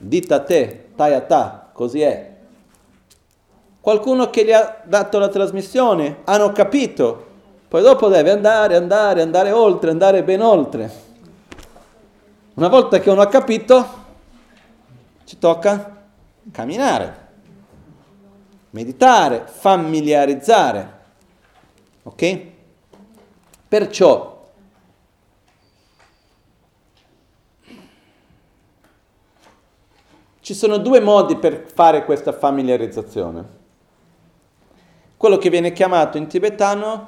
Dita te, tai a ta, così è. Qualcuno che gli ha dato la trasmissione, hanno capito, poi dopo deve andare, andare, andare oltre, andare ben oltre. Una volta che uno ha capito, ci tocca camminare, meditare, familiarizzare. Ok? Perciò ci sono due modi per fare questa familiarizzazione. Quello che viene chiamato in tibetano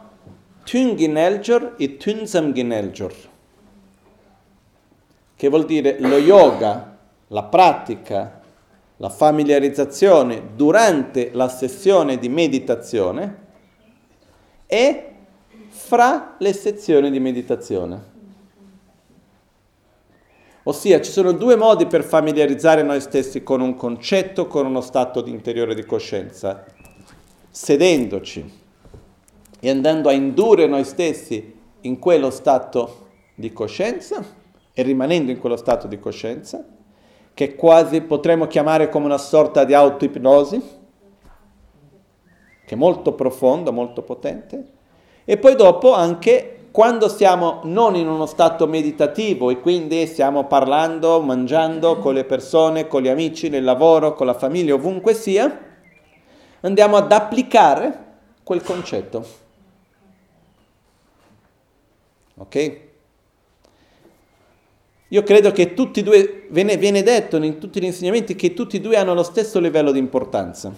Tunginelger e Tunsamginelger che vuol dire lo yoga, la pratica, la familiarizzazione durante la sessione di meditazione e fra le sezioni di meditazione. Ossia ci sono due modi per familiarizzare noi stessi con un concetto, con uno stato di interiore di coscienza. Sedendoci e andando a indurre noi stessi in quello stato di coscienza e rimanendo in quello stato di coscienza, che quasi potremmo chiamare come una sorta di autoipnosi, che è molto profonda, molto potente, e poi dopo anche quando siamo non in uno stato meditativo e quindi stiamo parlando, mangiando con le persone, con gli amici, nel lavoro, con la famiglia, ovunque sia, andiamo ad applicare quel concetto. Ok? io credo che tutti e due, viene, viene detto in tutti gli insegnamenti che tutti e due hanno lo stesso livello di importanza.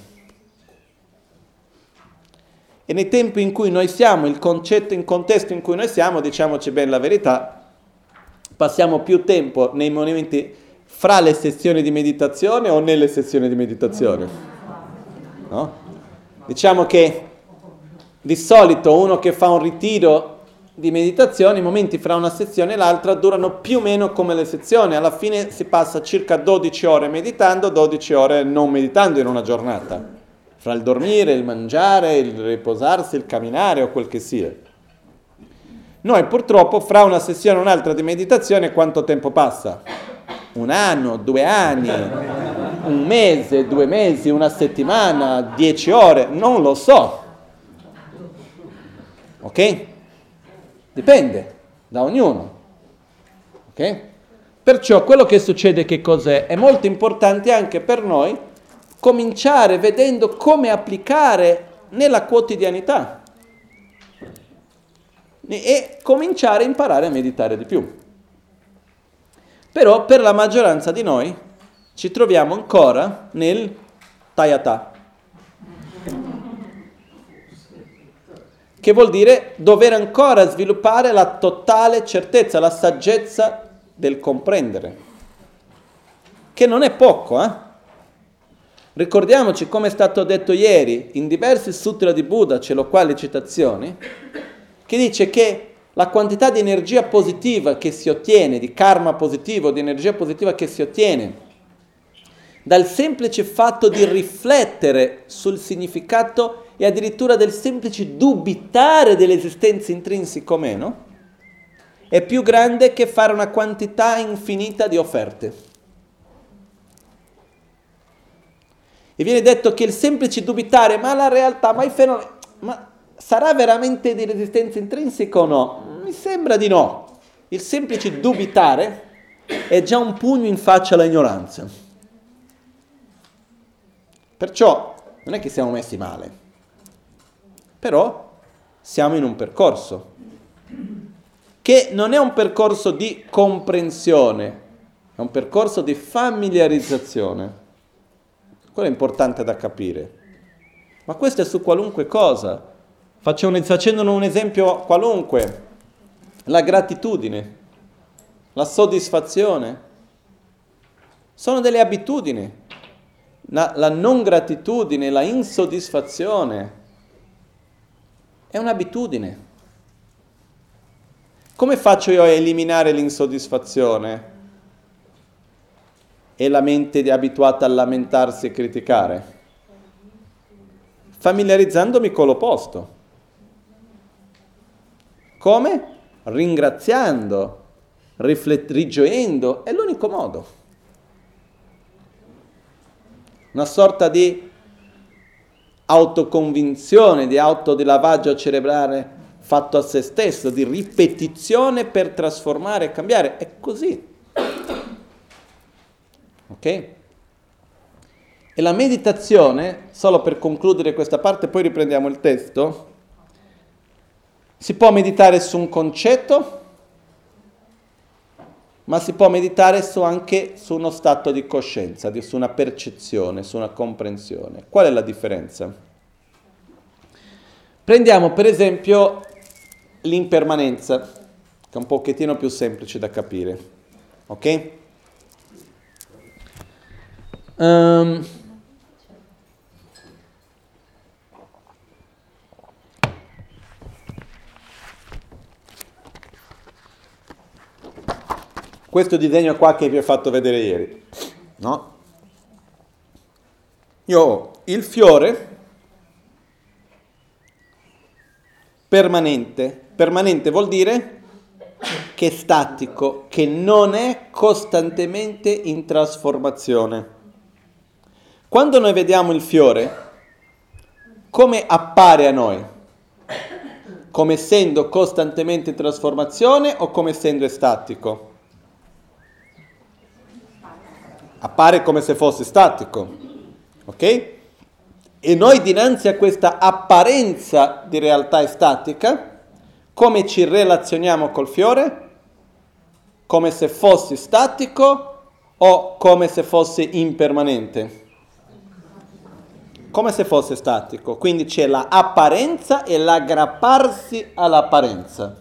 E nei tempi in cui noi siamo, il concetto, il contesto in cui noi siamo, diciamoci bene la verità, passiamo più tempo nei momenti fra le sessioni di meditazione o nelle sessioni di meditazione. No? Diciamo che di solito uno che fa un ritiro di meditazione, i momenti fra una sezione e l'altra durano più o meno come le sezioni, alla fine si passa circa 12 ore meditando, 12 ore non meditando in una giornata, fra il dormire, il mangiare, il riposarsi, il camminare o quel che sia. Noi purtroppo fra una sessione e un'altra di meditazione quanto tempo passa? Un anno, due anni, un mese, due mesi, una settimana, dieci ore, non lo so. Ok? Dipende da ognuno. Ok? Perciò quello che succede che cos'è? È molto importante anche per noi cominciare vedendo come applicare nella quotidianità e cominciare a imparare a meditare di più. Però per la maggioranza di noi ci troviamo ancora nel tayata, che vuol dire dover ancora sviluppare la totale certezza, la saggezza del comprendere, che non è poco, eh? Ricordiamoci, come è stato detto ieri, in diversi sutra di Buddha, ce l'ho qua le citazioni, che dice che la quantità di energia positiva che si ottiene, di karma positivo, di energia positiva che si ottiene dal semplice fatto di riflettere sul significato e addirittura del semplice dubitare dell'esistenza intrinseca o meno, è più grande che fare una quantità infinita di offerte. E viene detto che il semplice dubitare, ma la realtà, ma i fenomeni, ma sarà veramente di resistenza intrinseca o no? Mi sembra di no. Il semplice dubitare è già un pugno in faccia all'ignoranza. Perciò non è che siamo messi male però siamo in un percorso che non è un percorso di comprensione, è un percorso di familiarizzazione. Quello è importante da capire. Ma questo è su qualunque cosa. Facendo un esempio qualunque. La gratitudine, la soddisfazione. Sono delle abitudini. La, la non gratitudine, la insoddisfazione è un'abitudine. Come faccio io a eliminare l'insoddisfazione? E la mente abituata a lamentarsi e criticare? Familiarizzandomi con l'opposto. Come? Ringraziando, riflet- rigioendo, è l'unico modo. Una sorta di autoconvinzione, di autolavaggio cerebrale fatto a se stesso, di ripetizione per trasformare e cambiare. È così. Ok? E la meditazione, solo per concludere questa parte, poi riprendiamo il testo, si può meditare su un concetto, ma si può meditare su anche su uno stato di coscienza, su una percezione, su una comprensione. Qual è la differenza? Prendiamo per esempio l'impermanenza, che è un pochettino più semplice da capire. Ok? Um, questo disegno qua che vi ho fatto vedere ieri, no? Io ho il fiore permanente. Permanente vuol dire che è statico, che non è costantemente in trasformazione. Quando noi vediamo il fiore, come appare a noi? Come essendo costantemente in trasformazione o come essendo statico? appare come se fosse statico. Ok? E noi dinanzi a questa apparenza di realtà statica, come ci relazioniamo col fiore? come se fossi statico o come se fosse impermanente? Come se fosse statico. Quindi c'è l'apparenza e l'aggrapparsi all'apparenza.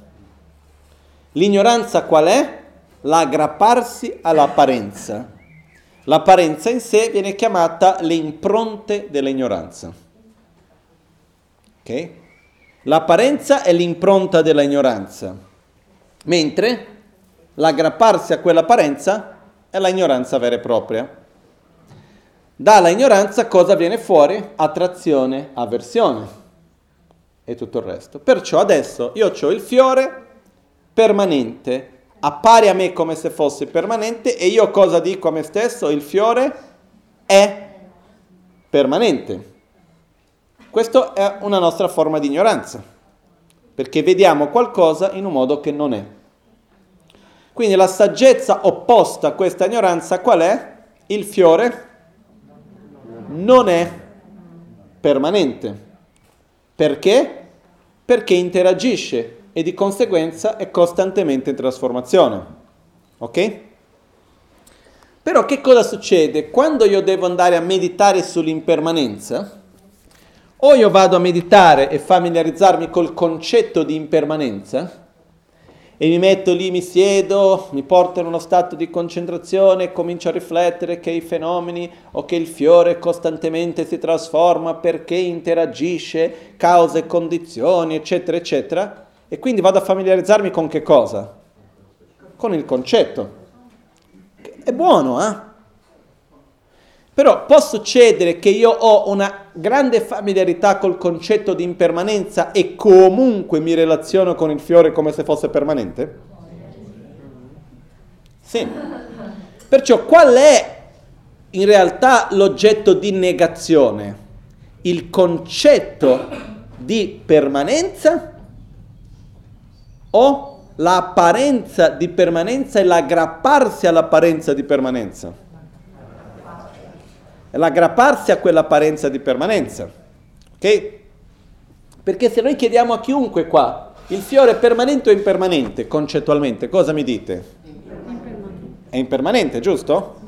L'ignoranza qual è? L'aggrapparsi all'apparenza. L'apparenza in sé viene chiamata le impronte dell'ignoranza. Ok? L'apparenza è l'impronta dell'ignoranza, mentre l'aggrapparsi a quell'apparenza è la ignoranza vera e propria. Dalla ignoranza cosa viene fuori? Attrazione, avversione e tutto il resto. Perciò adesso io ho il fiore permanente, appare a me come se fosse permanente e io cosa dico a me stesso? Il fiore è permanente. Questa è una nostra forma di ignoranza, perché vediamo qualcosa in un modo che non è. Quindi la saggezza opposta a questa ignoranza qual è? Il fiore non è permanente. Perché? Perché interagisce e di conseguenza è costantemente in trasformazione. Ok? Però che cosa succede? Quando io devo andare a meditare sull'impermanenza, o io vado a meditare e familiarizzarmi col concetto di impermanenza, e mi metto lì, mi siedo, mi porto in uno stato di concentrazione e comincio a riflettere che i fenomeni o che il fiore costantemente si trasforma perché interagisce, cause condizioni, eccetera, eccetera. E quindi vado a familiarizzarmi con che cosa? Con il concetto. È buono, eh? Però può succedere che io ho una grande familiarità col concetto di impermanenza e comunque mi relaziono con il fiore come se fosse permanente? Sì. Perciò qual è in realtà l'oggetto di negazione? Il concetto di permanenza o l'apparenza di permanenza e l'aggrapparsi all'apparenza di permanenza? L'aggrapparsi a quell'apparenza di permanenza. Ok? Perché se noi chiediamo a chiunque qua, il fiore è permanente o impermanente concettualmente, cosa mi dite? È impermanente, giusto?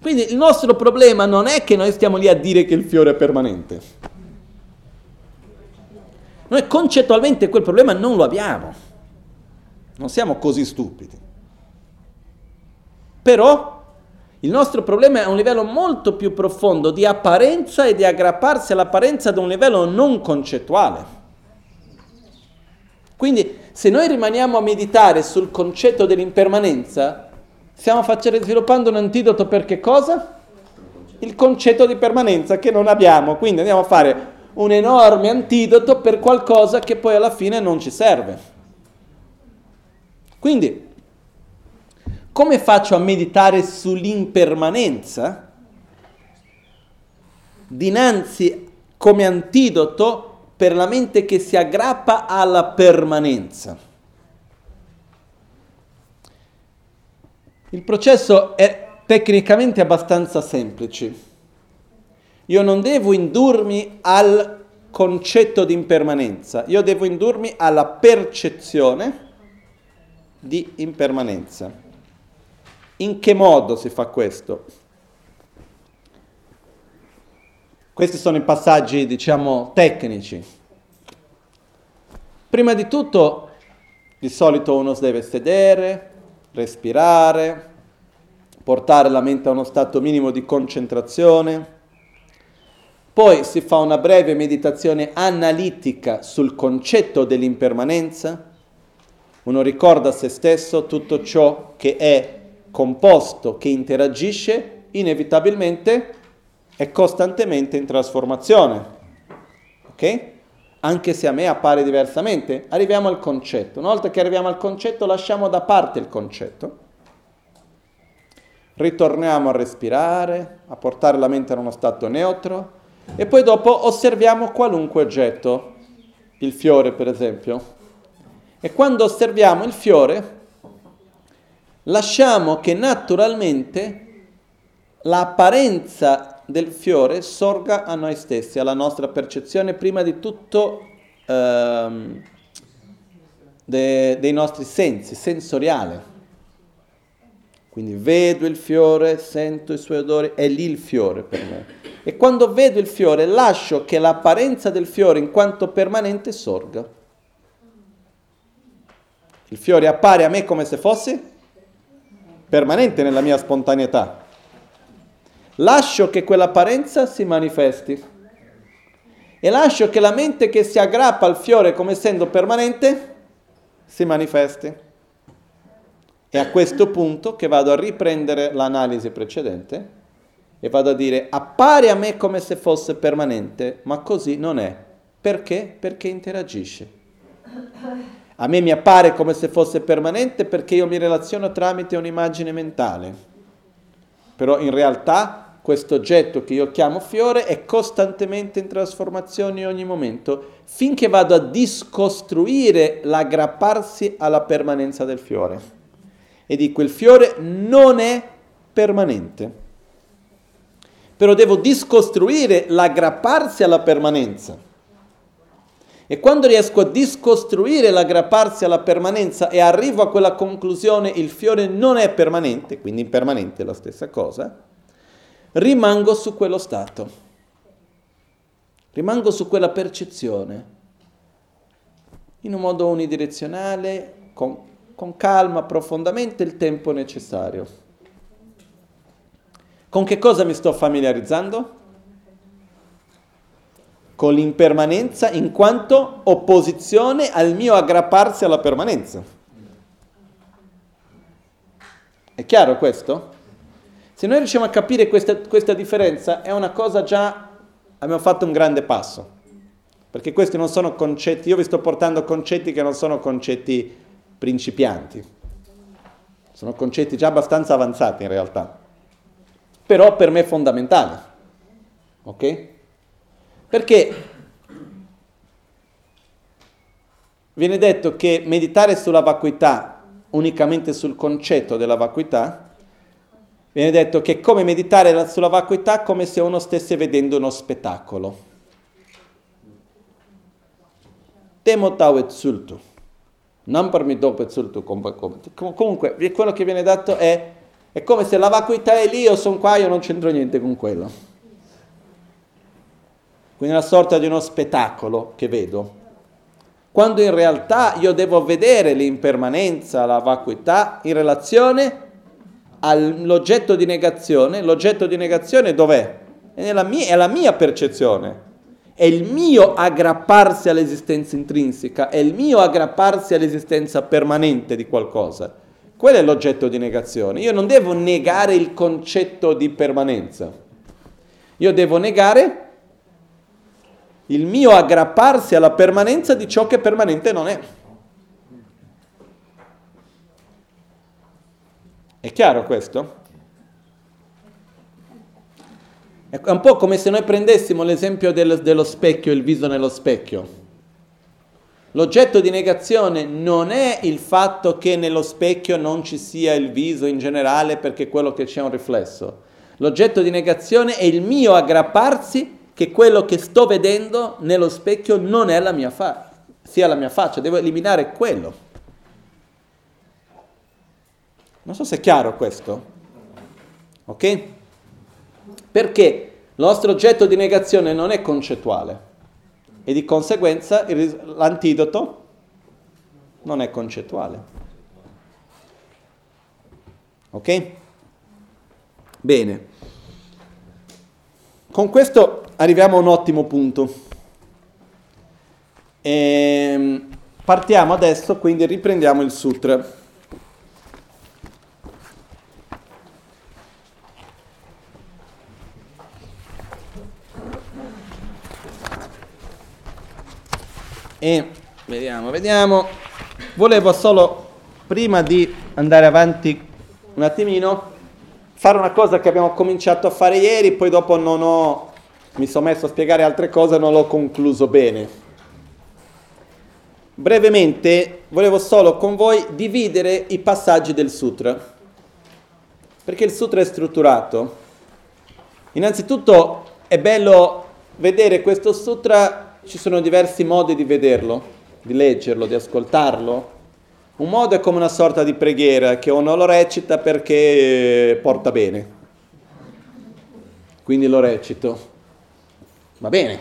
Quindi il nostro problema non è che noi stiamo lì a dire che il fiore è permanente. Noi concettualmente quel problema non lo abbiamo. Non siamo così stupidi. Però il nostro problema è a un livello molto più profondo di apparenza e di aggrapparsi all'apparenza ad un livello non concettuale. Quindi se noi rimaniamo a meditare sul concetto dell'impermanenza, stiamo facendo, sviluppando un antidoto per che cosa? Il concetto di permanenza che non abbiamo. Quindi andiamo a fare un enorme antidoto per qualcosa che poi alla fine non ci serve. Quindi come faccio a meditare sull'impermanenza? Dinanzi come antidoto per la mente che si aggrappa alla permanenza. Il processo è tecnicamente abbastanza semplice. Io non devo indurmi al concetto di impermanenza, io devo indurmi alla percezione di impermanenza. In che modo si fa questo? Questi sono i passaggi, diciamo, tecnici. Prima di tutto, di solito uno deve sedere, respirare, portare la mente a uno stato minimo di concentrazione. Poi si fa una breve meditazione analitica sul concetto dell'impermanenza. Uno ricorda a se stesso tutto ciò che è composto che interagisce inevitabilmente è costantemente in trasformazione. Ok? Anche se a me appare diversamente, arriviamo al concetto. Una volta che arriviamo al concetto, lasciamo da parte il concetto. Ritorniamo a respirare, a portare la mente in uno stato neutro e poi dopo osserviamo qualunque oggetto, il fiore per esempio. E quando osserviamo il fiore, lasciamo che naturalmente l'apparenza del fiore sorga a noi stessi, alla nostra percezione, prima di tutto ehm, de, dei nostri sensi, sensoriale. Quindi vedo il fiore, sento i suoi odori, è lì il fiore per me. E quando vedo il fiore lascio che l'apparenza del fiore in quanto permanente sorga. Il fiore appare a me come se fosse permanente nella mia spontaneità. Lascio che quell'apparenza si manifesti e lascio che la mente che si aggrappa al fiore come essendo permanente si manifesti. È a questo punto che vado a riprendere l'analisi precedente e vado a dire appare a me come se fosse permanente, ma così non è. Perché? Perché interagisce. A me mi appare come se fosse permanente perché io mi relaziono tramite un'immagine mentale. Però in realtà questo oggetto che io chiamo fiore è costantemente in trasformazione ogni momento, finché vado a discostruire l'aggrapparsi alla permanenza del fiore. E dico il fiore non è permanente, però devo discostruire l'aggrapparsi alla permanenza. E quando riesco a discostruire l'aggrapparsi alla permanenza e arrivo a quella conclusione, il fiore non è permanente, quindi impermanente è la stessa cosa, rimango su quello stato, rimango su quella percezione, in un modo unidirezionale, con, con calma, profondamente il tempo necessario. Con che cosa mi sto familiarizzando? Con l'impermanenza in quanto opposizione al mio aggrapparsi alla permanenza. È chiaro questo? Se noi riusciamo a capire questa, questa differenza è una cosa già, abbiamo fatto un grande passo, perché questi non sono concetti, io vi sto portando concetti che non sono concetti principianti, sono concetti già abbastanza avanzati in realtà, però per me fondamentali, ok? Perché viene detto che meditare sulla vacuità, unicamente sul concetto della vacuità, Viene detto che è come meditare sulla vacuità come se uno stesse vedendo uno spettacolo. Temo tau et sultu. Non per mi dopo et sultu. Comunque, quello che viene detto è, è come se la vacuità è lì, io sono qua, io non c'entro niente con quello. Quindi una sorta di uno spettacolo che vedo. Quando in realtà io devo vedere l'impermanenza, la vacuità in relazione all'oggetto di negazione, l'oggetto di negazione dov'è? È, mia, è la mia percezione, è il mio aggrapparsi all'esistenza intrinseca, è il mio aggrapparsi all'esistenza permanente di qualcosa. Quello è l'oggetto di negazione. Io non devo negare il concetto di permanenza. Io devo negare il mio aggrapparsi alla permanenza di ciò che permanente non è. È chiaro questo? È un po' come se noi prendessimo l'esempio del, dello specchio, il viso nello specchio. L'oggetto di negazione non è il fatto che nello specchio non ci sia il viso in generale perché quello che c'è è un riflesso. L'oggetto di negazione è il mio aggrapparsi che quello che sto vedendo nello specchio non è la mia faccia, sia la mia faccia, devo eliminare quello. Non so se è chiaro questo. Ok? Perché il nostro oggetto di negazione non è concettuale e di conseguenza l'antidoto non è concettuale. Ok? Bene. Con questo arriviamo a un ottimo punto. E ehm, partiamo adesso, quindi riprendiamo il sutra. E vediamo, vediamo. Volevo solo, prima di andare avanti un attimino, fare una cosa che abbiamo cominciato a fare ieri, poi dopo non ho, mi sono messo a spiegare altre cose e non l'ho concluso bene. Brevemente volevo solo con voi dividere i passaggi del sutra, perché il sutra è strutturato. Innanzitutto è bello vedere questo sutra ci sono diversi modi di vederlo, di leggerlo, di ascoltarlo. Un modo è come una sorta di preghiera che uno lo recita perché porta bene. Quindi lo recito. Va bene.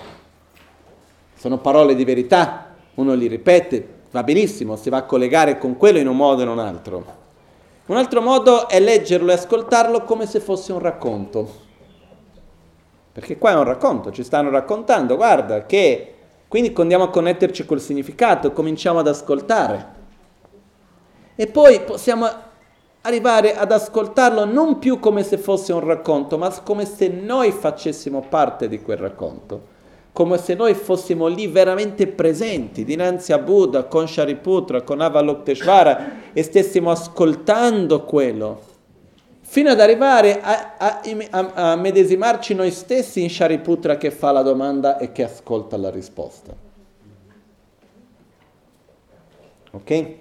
Sono parole di verità, uno li ripete, va benissimo, si va a collegare con quello in un modo o in un altro. Un altro modo è leggerlo e ascoltarlo come se fosse un racconto. Perché qua è un racconto, ci stanno raccontando, guarda che quindi andiamo a connetterci col significato, cominciamo ad ascoltare. E poi possiamo arrivare ad ascoltarlo non più come se fosse un racconto, ma come se noi facessimo parte di quel racconto, come se noi fossimo lì veramente presenti dinanzi a Buddha, con Shariputra, con Avalokiteshvara e stessimo ascoltando quello, fino ad arrivare a, a, a, a medesimarci noi stessi in Shariputra che fa la domanda e che ascolta la risposta. Ok?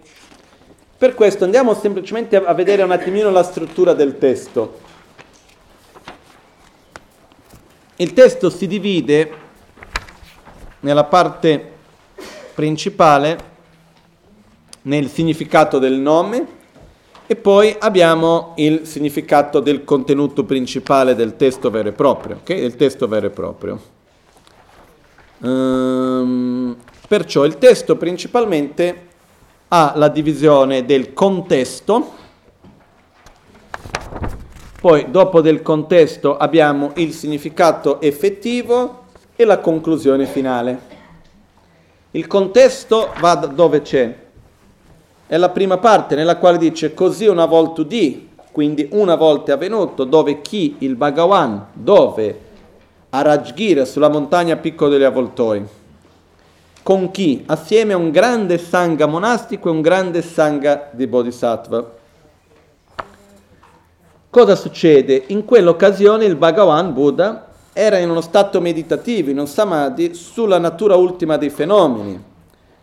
Per questo andiamo semplicemente a vedere un attimino la struttura del testo. Il testo si divide nella parte principale nel significato del nome e poi abbiamo il significato del contenuto principale del testo vero e proprio, okay? del testo vero e proprio. Um, perciò il testo principalmente ha la divisione del contesto, poi dopo del contesto abbiamo il significato effettivo e la conclusione finale. Il contesto va da dove c'è. È la prima parte nella quale dice così una volta di, quindi una volta è avvenuto, dove chi, il Bhagavan, dove a Rajgir, sulla montagna piccola degli avvoltoi con chi? Assieme a un grande sangha monastico e un grande sangha di bodhisattva. Cosa succede? In quell'occasione il Bhagavan Buddha era in uno stato meditativo, in un samadhi, sulla natura ultima dei fenomeni,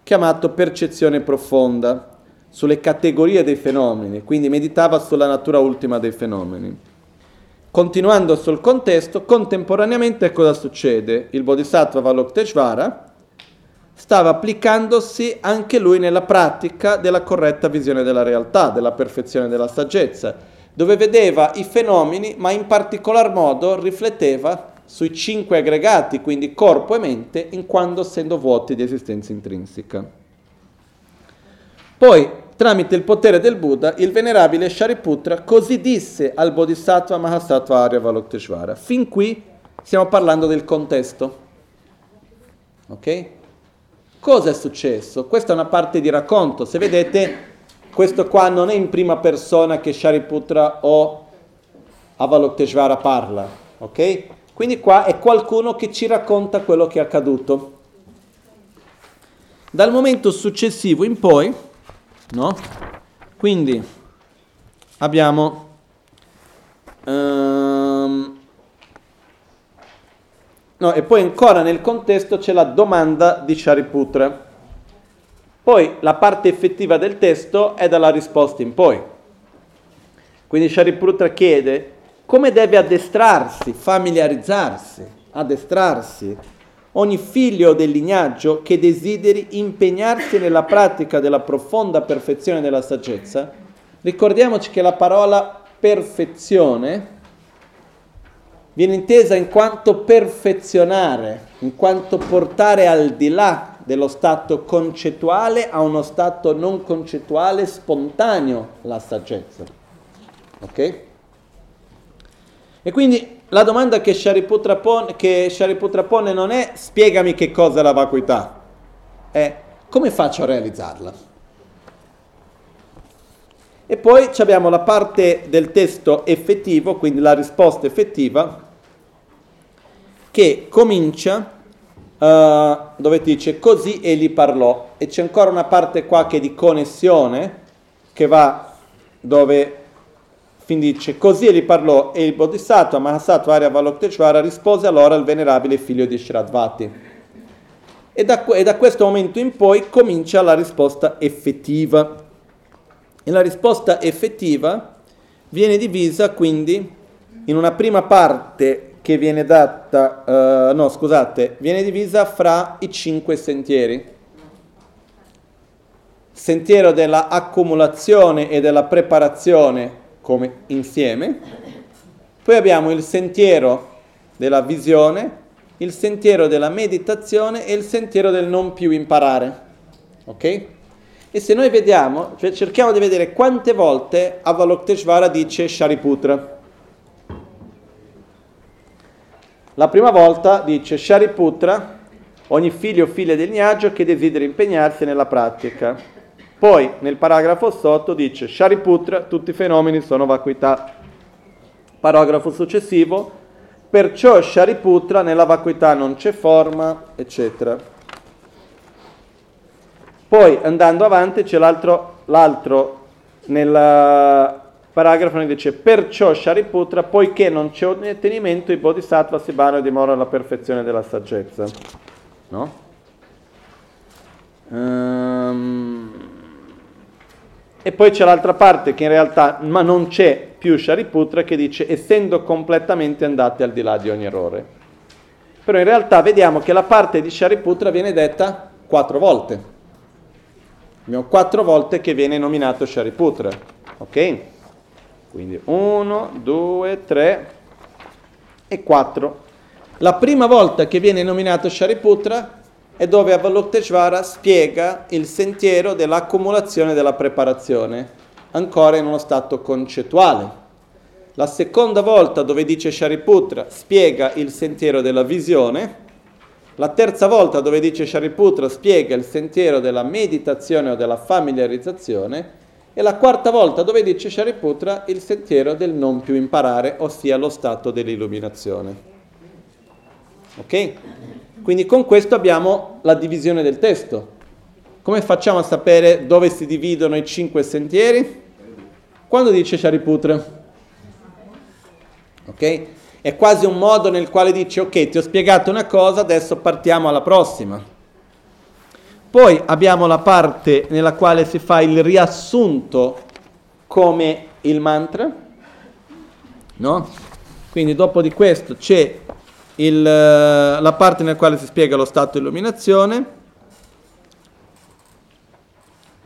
chiamato percezione profonda, sulle categorie dei fenomeni, quindi meditava sulla natura ultima dei fenomeni. Continuando sul contesto, contemporaneamente cosa succede? Il Bodhisattva Valokteshvara, stava applicandosi anche lui nella pratica della corretta visione della realtà, della perfezione della saggezza, dove vedeva i fenomeni, ma in particolar modo rifletteva sui cinque aggregati, quindi corpo e mente, in quanto essendo vuoti di esistenza intrinseca. Poi, tramite il potere del Buddha, il venerabile Shariputra così disse al Bodhisattva Mahasattva Arya Valokteshvara. Fin qui stiamo parlando del contesto. Ok? Cosa è successo? Questa è una parte di racconto. Se vedete, questo qua non è in prima persona che Shariputra o Avalokiteshvara parla, ok? Quindi qua è qualcuno che ci racconta quello che è accaduto. Dal momento successivo in poi, no? Quindi abbiamo um, No, e poi ancora nel contesto c'è la domanda di Shariputra. Poi la parte effettiva del testo è dalla risposta in poi. Quindi Shariputra chiede come deve addestrarsi, familiarizzarsi, addestrarsi ogni figlio del lignaggio che desideri impegnarsi nella pratica della profonda perfezione della saggezza. Ricordiamoci che la parola perfezione viene intesa in quanto perfezionare, in quanto portare al di là dello stato concettuale a uno stato non concettuale spontaneo la saggezza. Ok? E quindi la domanda che Shariputra pone, che Shariputra pone non è spiegami che cosa è la vacuità, è come faccio a realizzarla. E poi abbiamo la parte del testo effettivo, quindi la risposta effettiva, che comincia uh, dove dice così egli parlò. E c'è ancora una parte qua che è di connessione che va dove fin dice così egli parlò. E il Bodhisattva Mahasattva Arya rispose allora al venerabile figlio di Shradvati e da, e da questo momento in poi comincia la risposta effettiva. E la risposta effettiva viene divisa quindi in una prima parte che viene data, uh, no scusate, viene divisa fra i cinque sentieri. sentiero della accumulazione e della preparazione come insieme, poi abbiamo il sentiero della visione, il sentiero della meditazione e il sentiero del non più imparare. Ok? E se noi vediamo, cioè cerchiamo di vedere quante volte Avalokiteshvara dice Shariputra. La prima volta dice Shariputra, ogni figlio o figlia del Niaggio che desidera impegnarsi nella pratica. Poi nel paragrafo sotto dice Shariputra, tutti i fenomeni sono vacuità. Paragrafo successivo, perciò Shariputra nella vacuità non c'è forma, eccetera. Poi andando avanti c'è l'altro, l'altro nel paragrafo dice perciò Shariputra, poiché non c'è ottenimento, i bodhisattva si vanno e dimorano alla perfezione della saggezza. No? Um, e poi c'è l'altra parte che in realtà, ma non c'è più Shariputra, che dice essendo completamente andati al di là di ogni errore. Però in realtà vediamo che la parte di Shariputra viene detta quattro volte. Abbiamo quattro volte che viene nominato Shariputra. Ok? Quindi uno, due, tre e quattro. La prima volta che viene nominato Shariputra è dove Avalokiteshvara spiega il sentiero dell'accumulazione della preparazione, ancora in uno stato concettuale. La seconda volta dove dice Shariputra spiega il sentiero della visione, la terza volta dove dice Shariputra spiega il sentiero della meditazione o della familiarizzazione e la quarta volta dove dice Shariputra il sentiero del non più imparare, ossia lo stato dell'illuminazione. Ok? Quindi con questo abbiamo la divisione del testo. Come facciamo a sapere dove si dividono i cinque sentieri? Quando dice Shariputra? Ok? È quasi un modo nel quale dici ok, ti ho spiegato una cosa, adesso partiamo alla prossima. Poi abbiamo la parte nella quale si fa il riassunto come il mantra, no? Quindi dopo di questo c'è il, la parte nella quale si spiega lo stato di illuminazione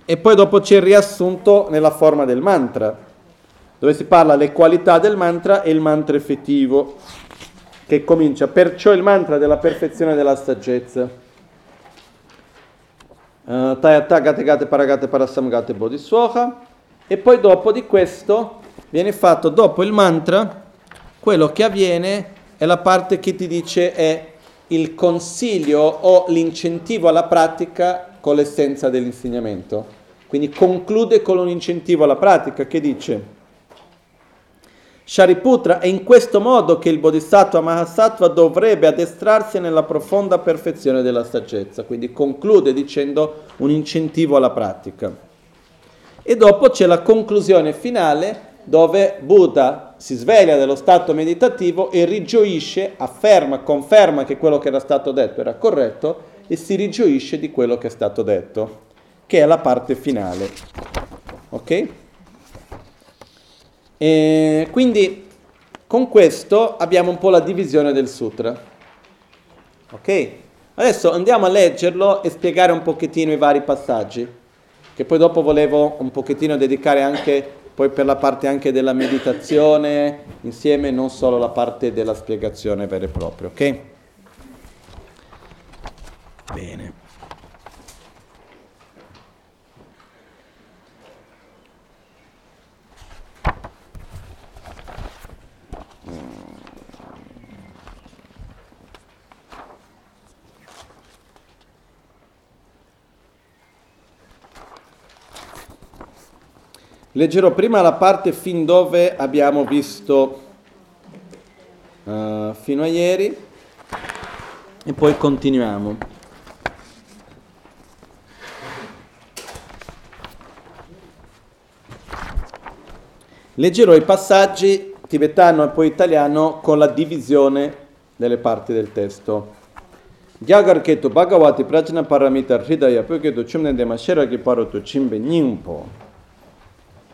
e poi dopo c'è il riassunto nella forma del mantra dove si parla delle qualità del mantra e il mantra effettivo, che comincia perciò il mantra della perfezione della saggezza. Uh, Gate Gate Paragate Parasamgate Bodhiswaha e poi dopo di questo viene fatto dopo il mantra quello che avviene è la parte che ti dice è il consiglio o l'incentivo alla pratica con l'essenza dell'insegnamento. Quindi conclude con un incentivo alla pratica che dice Shariputra è in questo modo che il Bodhisattva Mahasattva dovrebbe addestrarsi nella profonda perfezione della saggezza, quindi conclude dicendo un incentivo alla pratica. E dopo c'è la conclusione finale dove Buddha si sveglia dello stato meditativo e rigioisce, afferma, conferma che quello che era stato detto era corretto e si rigioisce di quello che è stato detto, che è la parte finale. Ok? E quindi con questo abbiamo un po' la divisione del sutra. Ok? Adesso andiamo a leggerlo e spiegare un pochettino i vari passaggi, che poi dopo volevo un pochettino dedicare anche poi per la parte anche della meditazione insieme, non solo la parte della spiegazione vera e propria, ok? Bene. Leggerò prima la parte fin dove abbiamo visto uh, fino a ieri e poi continuiamo. Leggerò i passaggi tibetano e poi italiano con la divisione delle parti del testo. Gyagar ketu Bhagavati Prajna Paramita Hridaya Pyoketu Chumne Demashera Kiparotu Chimbe Nyingpo.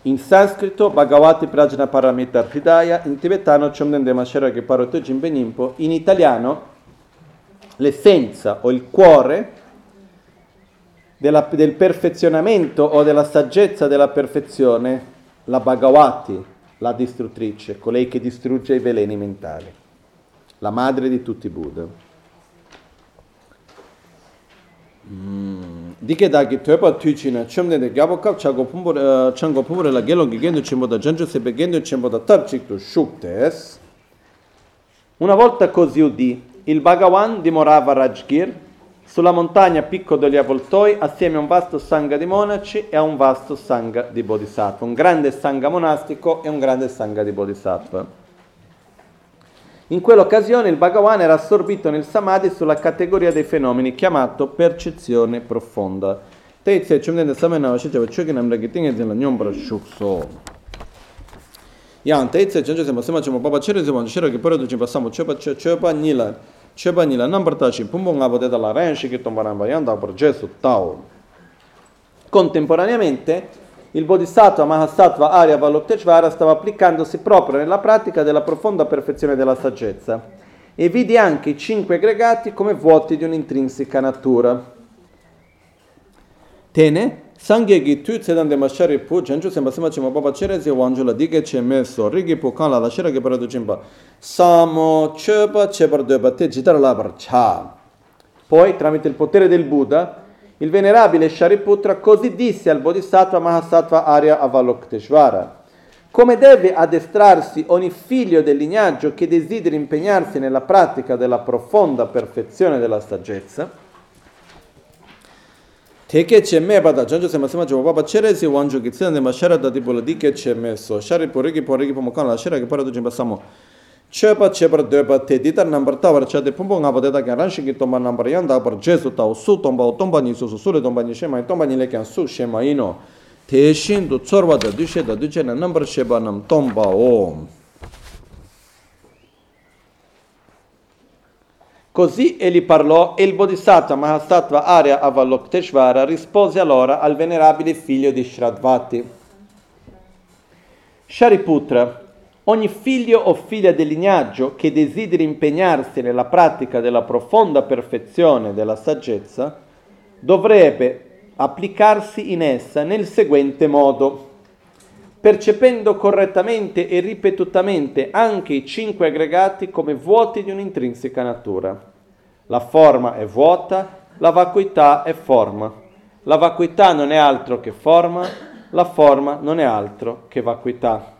In sanscrito Bhagavati Prajna Paramita Hridaya, in tibetano Chomdendema Sharaki Paroto Jimbenimpo, in italiano l'essenza o il cuore della, del perfezionamento o della saggezza della perfezione, la Bhagavati, la distruttrice, colei che distrugge i veleni mentali, la madre di tutti i Buddha. Dike dagi tuepa tuichi na chumde de gyabo kap chago pumbur chango pumbur la gelo gi gendo chimbo da janjo sebe gendo chimbo da tab chik tu shuktes. Una volta così udì, il Bhagavan dimorava a Rajgir, sulla montagna Picco degli Avvoltoi, assieme a un vasto sangha di monaci e a un vasto sangha di bodhisattva, un grande sangha monastico e un grande sangha di bodhisattva. In quell'occasione il Bhagavan era assorbito nel samadhi sulla categoria dei fenomeni chiamato percezione profonda. Yang teitse chancho sema sema chuma baba chere zima shiro ki pore duchin pasamo chopa chopa nila chopa nila number tachi pumbo ngabo de la renshi ki tombaramba yang da por jesu tao. Contemporaneamente il Bodhisattva Mahasattva Arya Valokteshvara stava applicandosi proprio nella pratica della profonda perfezione della saggezza e vidi anche i cinque aggregati come vuoti di un'intrinseca natura. Tene, Sangye gi tu de mashari pu janju semba sema chima baba chere zi wanjula dige che meso rigi pu kan la shira ge paradu chimba samo cheba chebar deba te jitar labar cha. Poi, tramite il potere del Buddha, il venerabile Shariputra così disse al Bodhisattva Mahasattva Arya Avalokteshvara. Come deve addestrarsi ogni figlio del lignaggio che desideri impegnarsi nella pratica della profonda perfezione della saggezza? Teke che me bada janjo se masima jo baba cheresi wanjo ki tsende ma shara da dibula dike che me so shari porigi porigi pomokan la shara ke paradu jimba samo chepa chepar depa te dita nambar tawar cha de pumbo nga bade da ka ran tomba nambar yan da par jesu taw su tomba o tomba ni su su su le tomba ni shema tomba ni le kan su shema ino te shin du tsorwa da du she da du che na nambar sheba nam tomba o Così egli parlò e il Bodhisattva Mahasattva Arya Avalokteshvara rispose allora al venerabile figlio di Shradvati. Shariputra, Ogni figlio o figlia del lignaggio che desideri impegnarsi nella pratica della profonda perfezione della saggezza dovrebbe applicarsi in essa nel seguente modo, percependo correttamente e ripetutamente anche i cinque aggregati come vuoti di un'intrinseca natura. La forma è vuota, la vacuità è forma. La vacuità non è altro che forma, la forma non è altro che vacuità.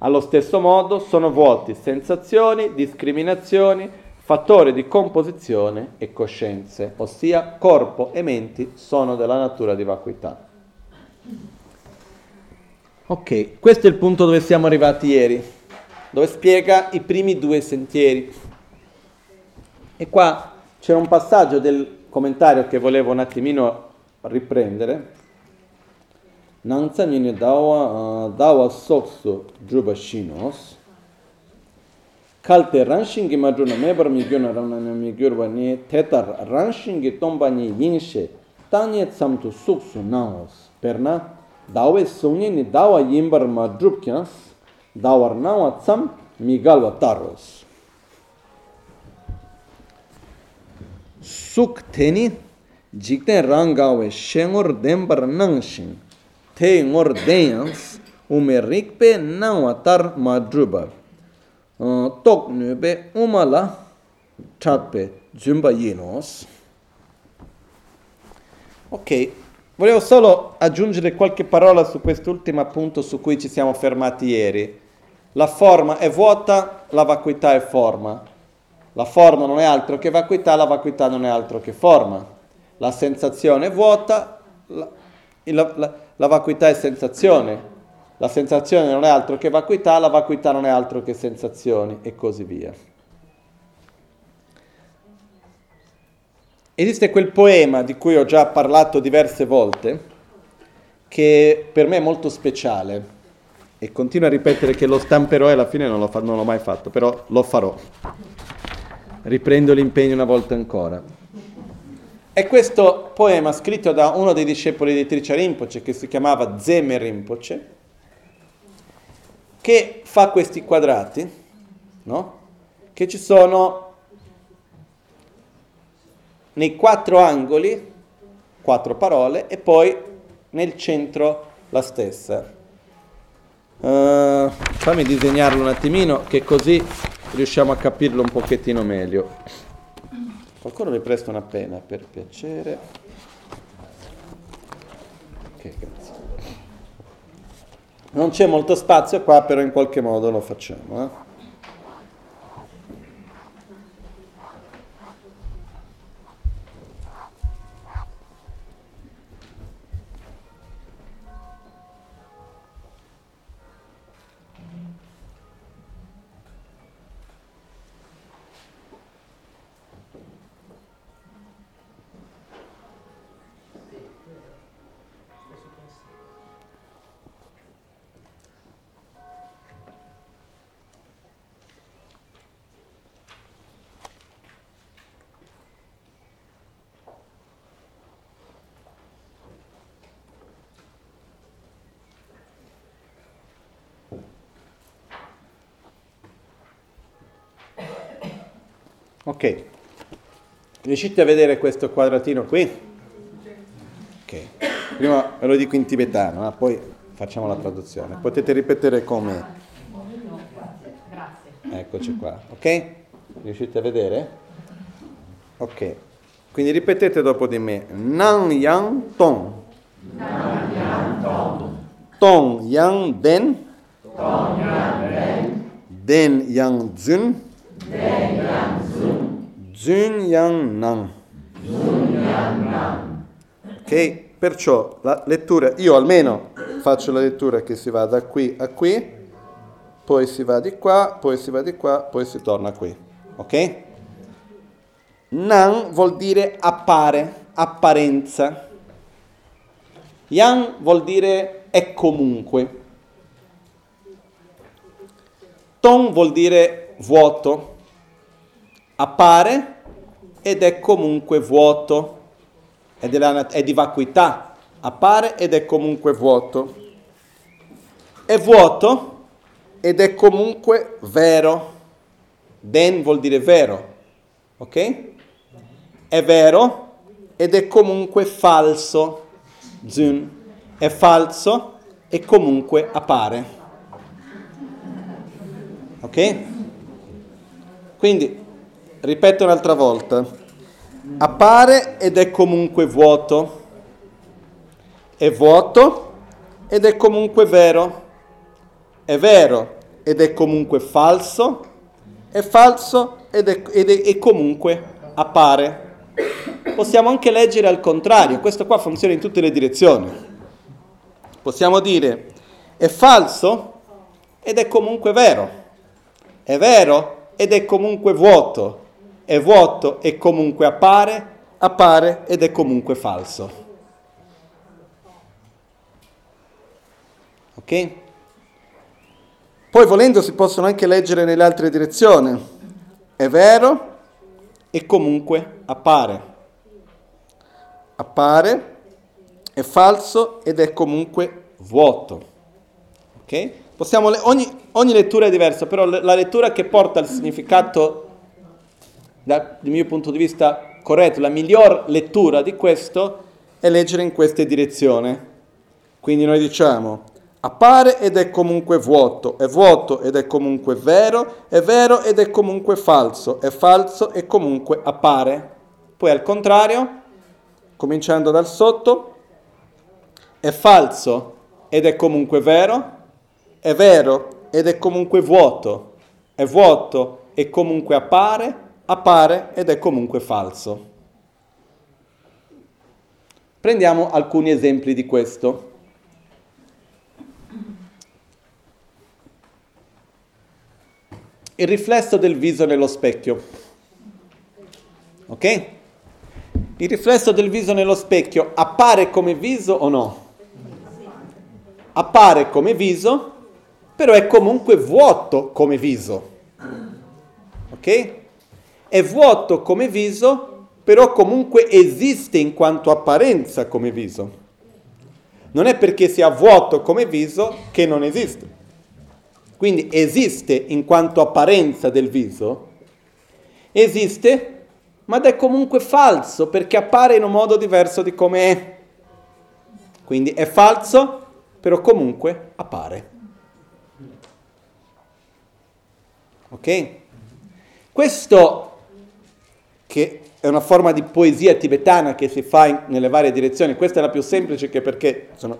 Allo stesso modo sono vuoti sensazioni, discriminazioni, fattori di composizione e coscienze, ossia corpo e menti sono della natura di vacuità. Ok, questo è il punto dove siamo arrivati ieri, dove spiega i primi due sentieri. E qua c'era un passaggio del commentario che volevo un attimino riprendere, nāngcān yīni dāwā, dāwā sōksu dhruba shīnōs. Kalte rāngshīngi madhūna mēbar mi gyūna rāmnāna mi gyūrwa nī tētar rāngshīngi tōmbā nī yīngshē tāñe tsamtu sūksu nāos. Pērnā dāwē sūngi nī dāwā yīmbar ma dhrup kyāns dāwar nāwā tsam mi galwa tāros. Sūk tēni jikten rāngāwē shēngor dēmbar nāngshīngi te ngor deans ume rikpe nang atar madruba uh, tok nube umala chatpe zumba yenos ok volevo solo aggiungere qualche parola su quest'ultimo appunto su cui ci siamo fermati ieri. La forma è vuota la vacuità è forma. La forma non è altro che vacuità la vacuità non è altro che forma. La sensazione è vuota la, la, la la vacuità è sensazione, la sensazione non è altro che vacuità, la vacuità non è altro che sensazioni e così via. Esiste quel poema di cui ho già parlato diverse volte, che per me è molto speciale e continuo a ripetere che lo stamperò e alla fine non, fa- non l'ho mai fatto, però lo farò. Riprendo l'impegno una volta ancora. È questo poema scritto da uno dei discepoli di Tricia Rinpoche che si chiamava Zeme Rinpoche, che fa questi quadrati, no? che ci sono nei quattro angoli quattro parole e poi nel centro la stessa. Uh, fammi disegnarlo un attimino che così riusciamo a capirlo un pochettino meglio. Qualcuno mi presta una penna per piacere. Ok, grazie. Non c'è molto spazio qua, però in qualche modo lo facciamo. Eh? Ok, riuscite a vedere questo quadratino qui? Ok, prima ve lo dico in tibetano, ma poi facciamo la traduzione. Potete ripetere come? Eccoci qua, ok? Riuscite a vedere? Ok, quindi ripetete dopo di me. Nan yang tong. Nan yang tong. Tong yang den. Tong yang den. Den yang zun. Den. Zun Yang Nan. Ok? Perciò la lettura, io almeno faccio la lettura che si va da qui a qui, poi si va di qua, poi si va di qua, poi si torna qui. Ok? Nan vuol dire appare, apparenza. Yang vuol dire è comunque. Ton vuol dire vuoto appare ed è comunque vuoto, è, della, è di vacuità, appare ed è comunque vuoto. È vuoto ed è comunque vero. Den vuol dire vero, ok? È vero ed è comunque falso. Zun è falso e comunque appare. Ok? Quindi Ripeto un'altra volta. Appare ed è comunque vuoto. È vuoto ed è comunque vero. È vero ed è comunque falso. È falso ed è, ed è, e comunque appare. Possiamo anche leggere al contrario. Questo qua funziona in tutte le direzioni. Possiamo dire è falso ed è comunque vero. È vero ed è comunque vuoto è vuoto e comunque appare, appare ed è comunque falso. Ok? Poi volendo si possono anche leggere nelle altre direzioni. È vero e comunque appare. Appare, è falso ed è comunque vuoto. Ok? Possiamo, ogni, ogni lettura è diversa, però la lettura che porta al significato dal mio punto di vista corretto, la miglior lettura di questo è leggere in questa direzione. Quindi noi diciamo appare ed è comunque vuoto, è vuoto ed è comunque vero, è vero ed è comunque falso, è falso e comunque appare. Poi al contrario, cominciando dal sotto, è falso ed è comunque vero, è vero ed è comunque vuoto, è vuoto e comunque appare, appare ed è comunque falso. Prendiamo alcuni esempi di questo. Il riflesso del viso nello specchio. Ok? Il riflesso del viso nello specchio appare come viso o no? Appare come viso, però è comunque vuoto come viso. Ok? È vuoto come viso, però comunque esiste in quanto apparenza come viso. Non è perché sia vuoto come viso che non esiste. Quindi esiste in quanto apparenza del viso, esiste ma è comunque falso perché appare in un modo diverso di come è. Quindi è falso, però comunque appare. Ok? Questo che è una forma di poesia tibetana che si fa in, nelle varie direzioni, questa è la più semplice perché sono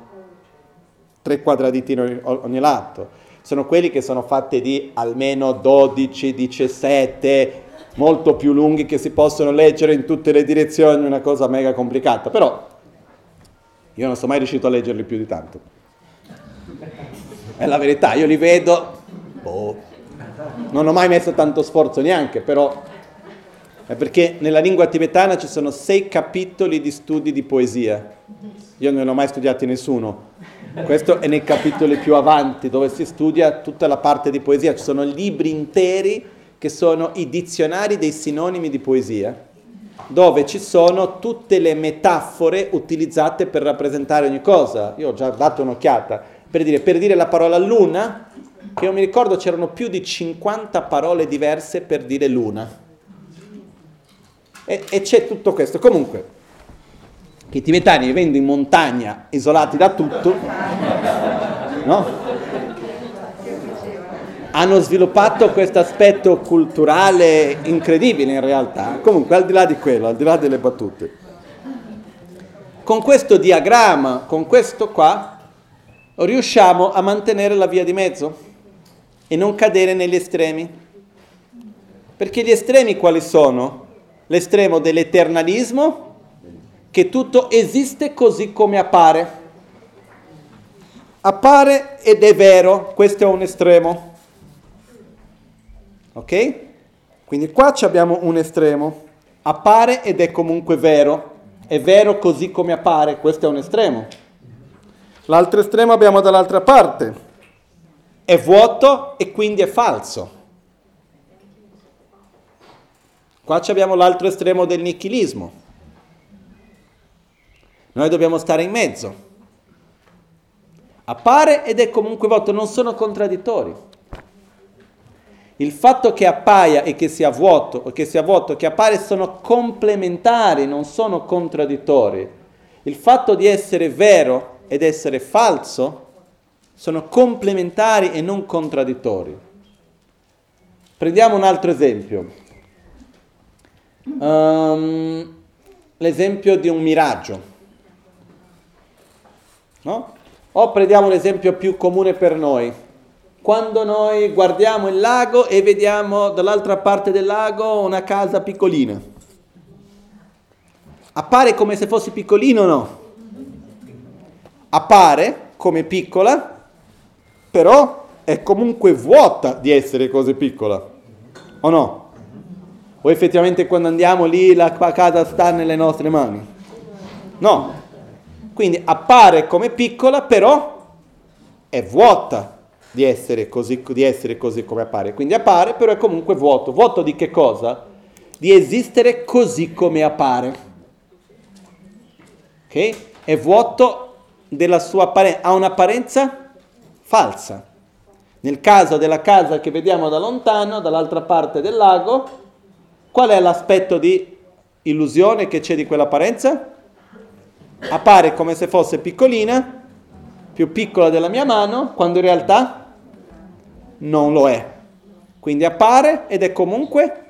tre quadratini ogni, ogni lato, sono quelli che sono fatti di almeno 12, 17, molto più lunghi che si possono leggere in tutte le direzioni, una cosa mega complicata, però io non sono mai riuscito a leggerli più di tanto. È la verità, io li vedo, boh, non ho mai messo tanto sforzo neanche, però è perché nella lingua tibetana ci sono sei capitoli di studi di poesia. Io non ne ho mai studiati nessuno. Questo è nei capitoli più avanti, dove si studia tutta la parte di poesia. Ci sono libri interi che sono i dizionari dei sinonimi di poesia, dove ci sono tutte le metafore utilizzate per rappresentare ogni cosa. Io ho già dato un'occhiata. Per dire, per dire la parola luna, che io mi ricordo c'erano più di 50 parole diverse per dire luna. E, e c'è tutto questo. Comunque, i tibetani vivendo in montagna, isolati da tutto, no? hanno sviluppato questo aspetto culturale incredibile in realtà. Comunque, al di là di quello, al di là delle battute. Con questo diagramma, con questo qua, riusciamo a mantenere la via di mezzo e non cadere negli estremi. Perché gli estremi quali sono? L'estremo dell'eternalismo, che tutto esiste così come appare. Appare ed è vero, questo è un estremo. Ok? Quindi qua abbiamo un estremo, appare ed è comunque vero, è vero così come appare, questo è un estremo. L'altro estremo abbiamo dall'altra parte, è vuoto e quindi è falso. Qua abbiamo l'altro estremo del nichilismo. Noi dobbiamo stare in mezzo. Appare ed è comunque vuoto, non sono contraddittori. Il fatto che appaia e che sia vuoto, o che sia vuoto, che appare sono complementari, non sono contraddittori. Il fatto di essere vero ed essere falso sono complementari e non contraddittori. Prendiamo un altro esempio. Um, l'esempio di un miraggio. No? O prendiamo l'esempio più comune per noi, quando noi guardiamo il lago e vediamo dall'altra parte del lago una casa piccolina. Appare come se fosse piccolino o no? Appare come piccola, però è comunque vuota di essere così piccola, o no? O effettivamente quando andiamo lì la casa sta nelle nostre mani? No. Quindi appare come piccola, però è vuota di essere, così, di essere così come appare. Quindi appare, però è comunque vuoto. Vuoto di che cosa? Di esistere così come appare. Ok? È vuoto della sua apparenza, ha un'apparenza falsa. Nel caso della casa che vediamo da lontano, dall'altra parte del lago, qual è l'aspetto di illusione che c'è di quell'apparenza? Appare come se fosse piccolina, più piccola della mia mano, quando in realtà non lo è. Quindi appare ed è comunque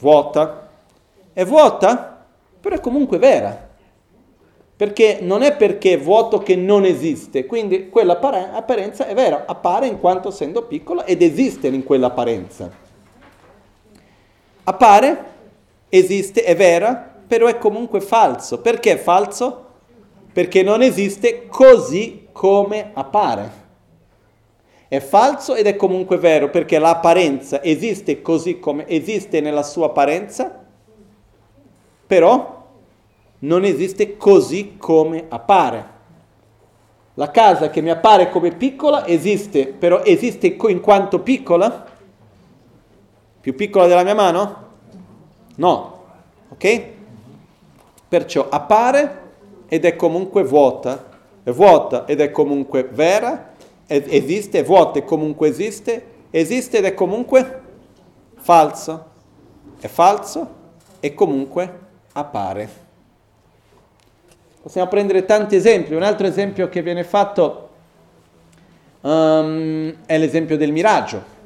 vuota. È vuota, però è comunque vera. Perché non è perché è vuoto che non esiste, quindi quell'apparenza è vera, appare in quanto essendo piccola ed esiste in quell'apparenza. Appare, esiste, è vera, però è comunque falso. Perché è falso? Perché non esiste così come appare. È falso ed è comunque vero perché l'apparenza esiste così come esiste nella sua apparenza, però non esiste così come appare. La casa che mi appare come piccola esiste, però esiste in quanto piccola? Più piccola della mia mano? No. Ok? Perciò appare ed è comunque vuota è vuota ed è comunque vera, esiste, è vuota e comunque esiste, esiste ed è comunque falso. È falso e comunque appare. Possiamo prendere tanti esempi. Un altro esempio che viene fatto um, è l'esempio del miraggio.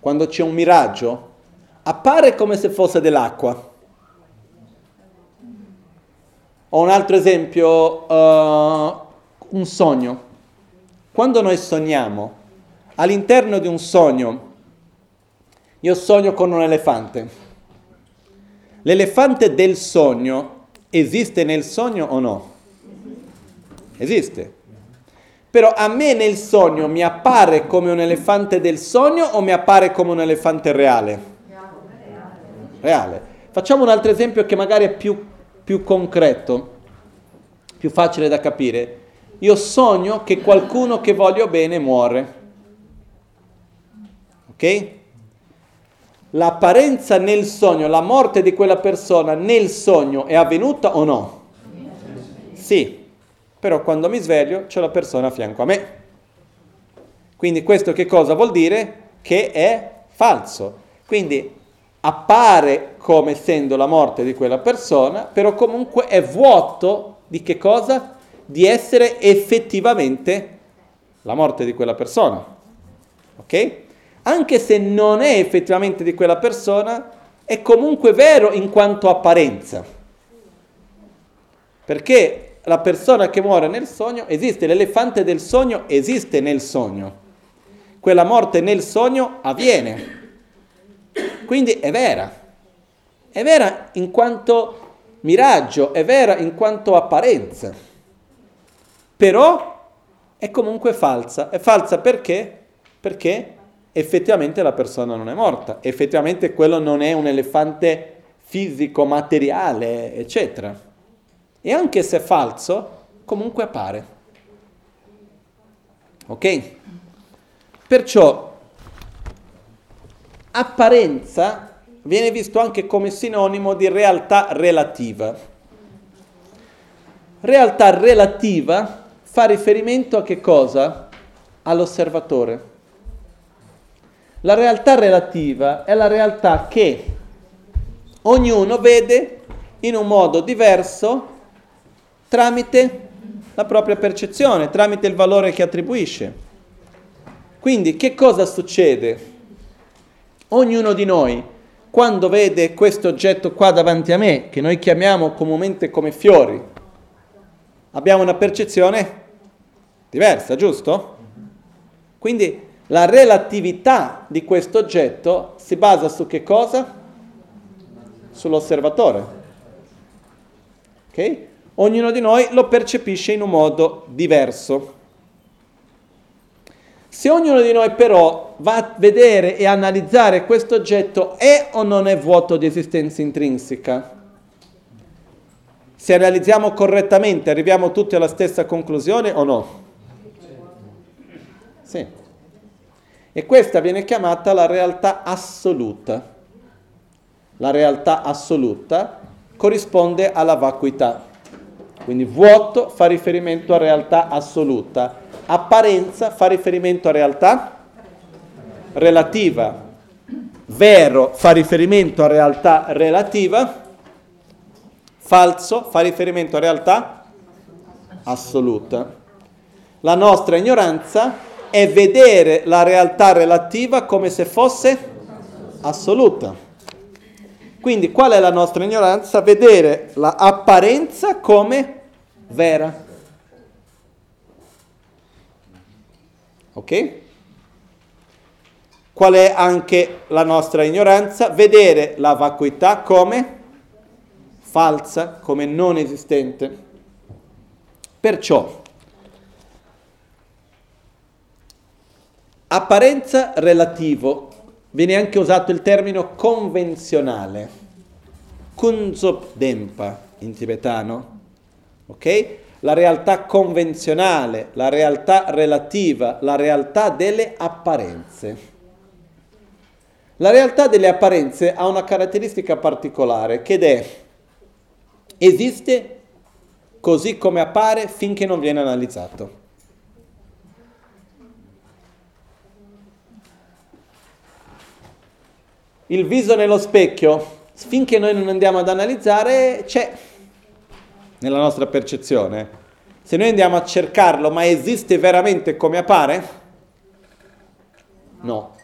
Quando c'è un miraggio, appare come se fosse dell'acqua. Ho un altro esempio, uh, un sogno. Quando noi sogniamo, all'interno di un sogno, io sogno con un elefante. L'elefante del sogno esiste nel sogno o no? Esiste. Però a me nel sogno mi appare come un elefante del sogno o mi appare come un elefante reale? Reale. Facciamo un altro esempio che magari è più, più concreto, più facile da capire. Io sogno che qualcuno che voglio bene muore. Ok? L'apparenza nel sogno, la morte di quella persona nel sogno è avvenuta o no? Sì però quando mi sveglio c'è la persona a fianco a me. Quindi questo che cosa vuol dire? Che è falso. Quindi appare come essendo la morte di quella persona, però comunque è vuoto di che cosa? Di essere effettivamente la morte di quella persona. Ok? Anche se non è effettivamente di quella persona, è comunque vero in quanto apparenza. Perché la persona che muore nel sogno esiste, l'elefante del sogno esiste nel sogno. Quella morte nel sogno avviene. Quindi è vera. È vera in quanto miraggio, è vera in quanto apparenza. Però è comunque falsa. È falsa perché? Perché effettivamente la persona non è morta. Effettivamente quello non è un elefante fisico, materiale, eccetera. E anche se è falso, comunque appare. Ok? Perciò apparenza viene visto anche come sinonimo di realtà relativa. Realtà relativa fa riferimento a che cosa? All'osservatore. La realtà relativa è la realtà che ognuno vede in un modo diverso tramite la propria percezione, tramite il valore che attribuisce. Quindi che cosa succede? Ognuno di noi, quando vede questo oggetto qua davanti a me, che noi chiamiamo comunemente come fiori, abbiamo una percezione diversa, giusto? Quindi la relatività di questo oggetto si basa su che cosa? Sull'osservatore. Ok? Ognuno di noi lo percepisce in un modo diverso. Se ognuno di noi però va a vedere e analizzare questo oggetto è o non è vuoto di esistenza intrinseca, se analizziamo correttamente arriviamo tutti alla stessa conclusione o no? Sì. E questa viene chiamata la realtà assoluta. La realtà assoluta corrisponde alla vacuità. Quindi vuoto fa riferimento a realtà assoluta, apparenza fa riferimento a realtà relativa, vero fa riferimento a realtà relativa, falso fa riferimento a realtà assoluta. La nostra ignoranza è vedere la realtà relativa come se fosse assoluta. Quindi qual è la nostra ignoranza? Vedere l'apparenza come vera. Ok? Qual è anche la nostra ignoranza? Vedere la vacuità come falsa, come non esistente. Perciò, apparenza relativo, viene anche usato il termine convenzionale, kunzop dempa in tibetano, ok? La realtà convenzionale, la realtà relativa, la realtà delle apparenze. La realtà delle apparenze ha una caratteristica particolare che è esiste così come appare finché non viene analizzato. Il viso nello specchio finché noi non andiamo ad analizzare, c'è nella nostra percezione. Se noi andiamo a cercarlo, ma esiste veramente come appare? No.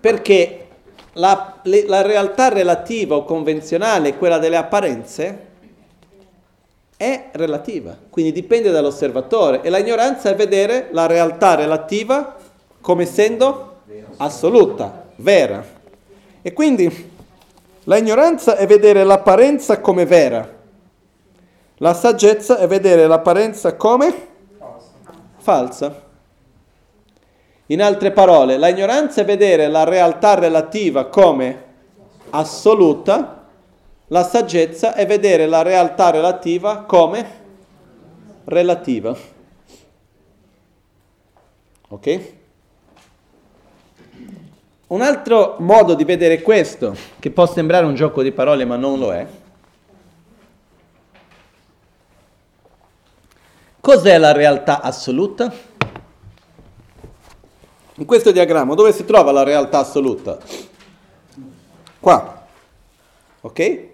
Perché la, le, la realtà relativa o convenzionale, quella delle apparenze, è relativa, quindi dipende dall'osservatore e la ignoranza è vedere la realtà relativa come essendo assoluta, vera. E quindi la ignoranza è vedere l'apparenza come vera, la saggezza è vedere l'apparenza come falsa. In altre parole, la ignoranza è vedere la realtà relativa come assoluta, la saggezza è vedere la realtà relativa come relativa. Ok? Un altro modo di vedere questo, che può sembrare un gioco di parole ma non lo è, cos'è la realtà assoluta? In questo diagramma dove si trova la realtà assoluta? Qua. Ok?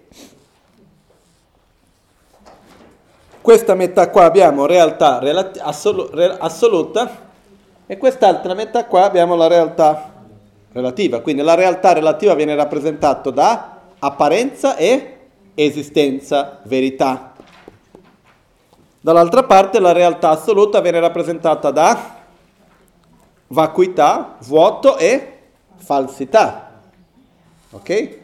Questa metà qua abbiamo realtà relati- assolu- re- assoluta e quest'altra metà qua abbiamo la realtà relativa. Quindi la realtà relativa viene rappresentata da apparenza e esistenza, verità. Dall'altra parte la realtà assoluta viene rappresentata da vacuità, vuoto e falsità. Ok?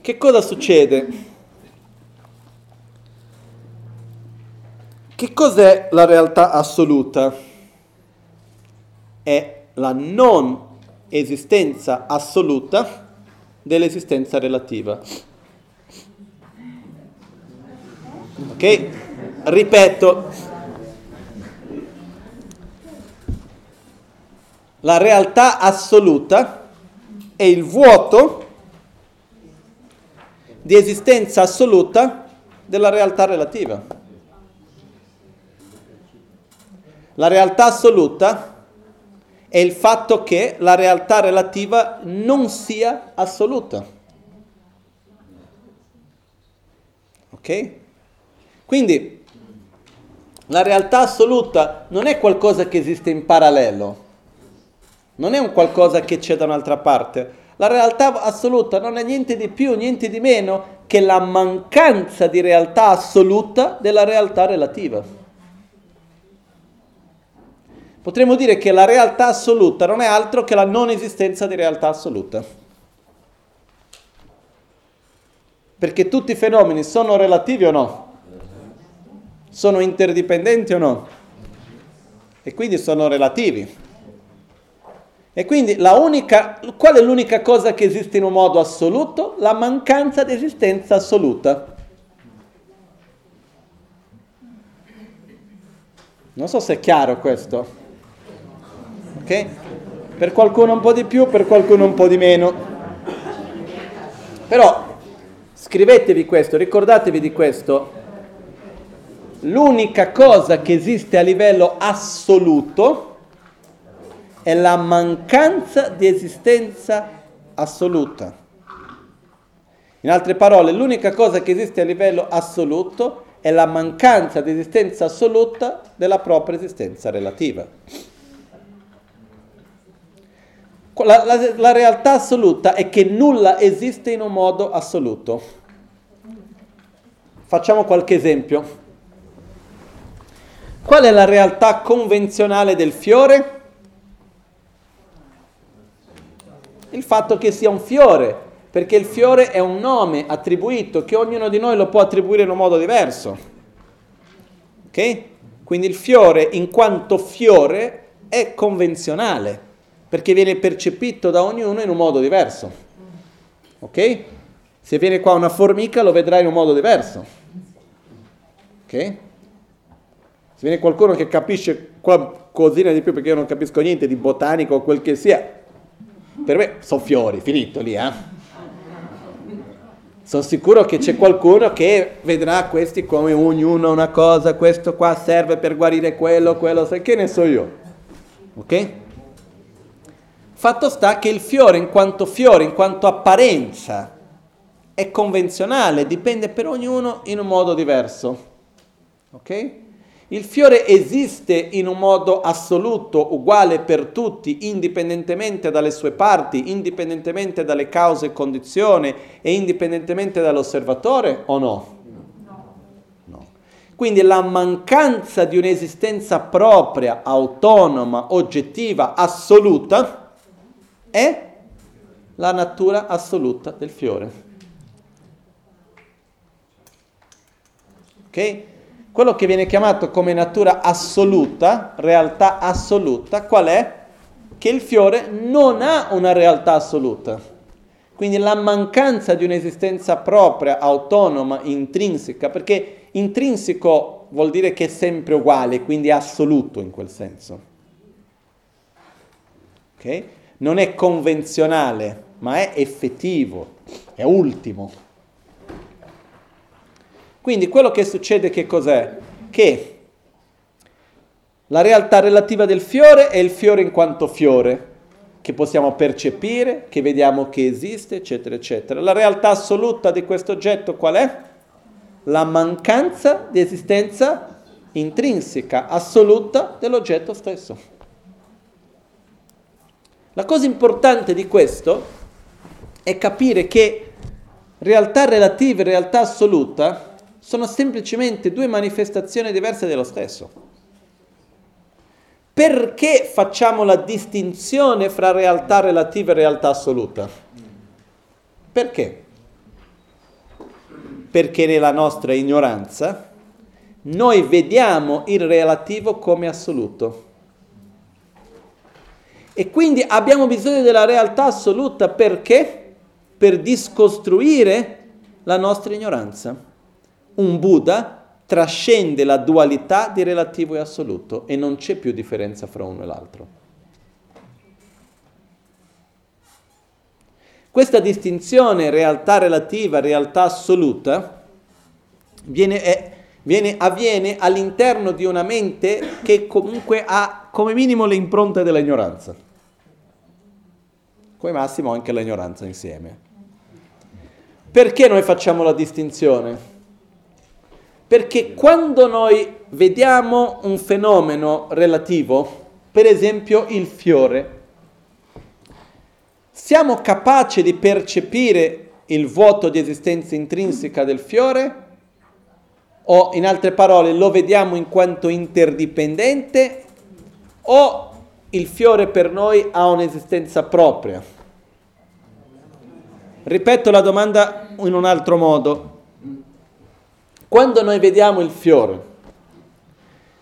Che cosa succede? Che cos'è la realtà assoluta? È la non esistenza assoluta dell'esistenza relativa. Ok? Ripeto, la realtà assoluta è il vuoto di esistenza assoluta della realtà relativa. La realtà assoluta è il fatto che la realtà relativa non sia assoluta. Ok? Quindi la realtà assoluta non è qualcosa che esiste in parallelo non è un qualcosa che c'è da un'altra parte. La realtà assoluta non è niente di più, niente di meno che la mancanza di realtà assoluta della realtà relativa. Potremmo dire che la realtà assoluta non è altro che la non esistenza di realtà assoluta. Perché tutti i fenomeni sono relativi o no? Sono interdipendenti o no? E quindi sono relativi. E quindi unica, qual è l'unica cosa che esiste in un modo assoluto? La mancanza di esistenza assoluta. Non so se è chiaro questo. Ok? Per qualcuno un po' di più, per qualcuno un po' di meno. Però scrivetevi questo, ricordatevi di questo. L'unica cosa che esiste a livello assoluto è la mancanza di esistenza assoluta. In altre parole, l'unica cosa che esiste a livello assoluto è la mancanza di esistenza assoluta della propria esistenza relativa. La, la, la, realtà assoluta è che nulla esiste in un modo assoluto. Facciamo qualche esempio. Qual è la realtà convenzionale del fiore? il fatto che sia un fiore, perché il fiore è un nome attribuito che ognuno di noi lo può attribuire in un modo diverso. Ok? Quindi il fiore in quanto fiore è convenzionale, perché viene percepito da ognuno in un modo diverso. Ok? Se viene qua una formica lo vedrai in un modo diverso. Ok? Se viene qualcuno che capisce qualcosina di più, perché io non capisco niente di botanico o quel che sia, per me sono fiori, finito lì, eh? Sono sicuro che c'è qualcuno che vedrà questi come ognuno una cosa, questo qua serve per guarire quello, quello, sai che ne so io. Ok? Fatto sta che il fiore in quanto fiore, in quanto apparenza, è convenzionale, dipende per ognuno in un modo diverso. Ok? Il fiore esiste in un modo assoluto, uguale per tutti, indipendentemente dalle sue parti, indipendentemente dalle cause e condizioni e indipendentemente dall'osservatore o no? No. Quindi la mancanza di un'esistenza propria, autonoma, oggettiva, assoluta è la natura assoluta del fiore. Ok? quello che viene chiamato come natura assoluta, realtà assoluta, qual è? Che il fiore non ha una realtà assoluta. Quindi la mancanza di un'esistenza propria, autonoma, intrinseca, perché intrinseco vuol dire che è sempre uguale, quindi assoluto in quel senso. Okay? Non è convenzionale, ma è effettivo, è ultimo. Quindi quello che succede che cos'è? Che la realtà relativa del fiore è il fiore in quanto fiore, che possiamo percepire, che vediamo che esiste, eccetera, eccetera. La realtà assoluta di questo oggetto qual è? La mancanza di esistenza intrinseca, assoluta dell'oggetto stesso. La cosa importante di questo è capire che realtà relativa e realtà assoluta sono semplicemente due manifestazioni diverse dello stesso. Perché facciamo la distinzione fra realtà relativa e realtà assoluta? Perché? Perché nella nostra ignoranza noi vediamo il relativo come assoluto. E quindi abbiamo bisogno della realtà assoluta perché? Per discostruire la nostra ignoranza un Buddha trascende la dualità di relativo e assoluto e non c'è più differenza fra uno e l'altro. Questa distinzione realtà relativa, realtà assoluta, viene, è, viene, avviene all'interno di una mente che comunque ha come minimo le impronte dell'ignoranza, come massimo anche l'ignoranza insieme. Perché noi facciamo la distinzione? Perché quando noi vediamo un fenomeno relativo, per esempio il fiore, siamo capaci di percepire il vuoto di esistenza intrinseca del fiore? O in altre parole lo vediamo in quanto interdipendente? O il fiore per noi ha un'esistenza propria? Ripeto la domanda in un altro modo. Quando noi vediamo il fiore,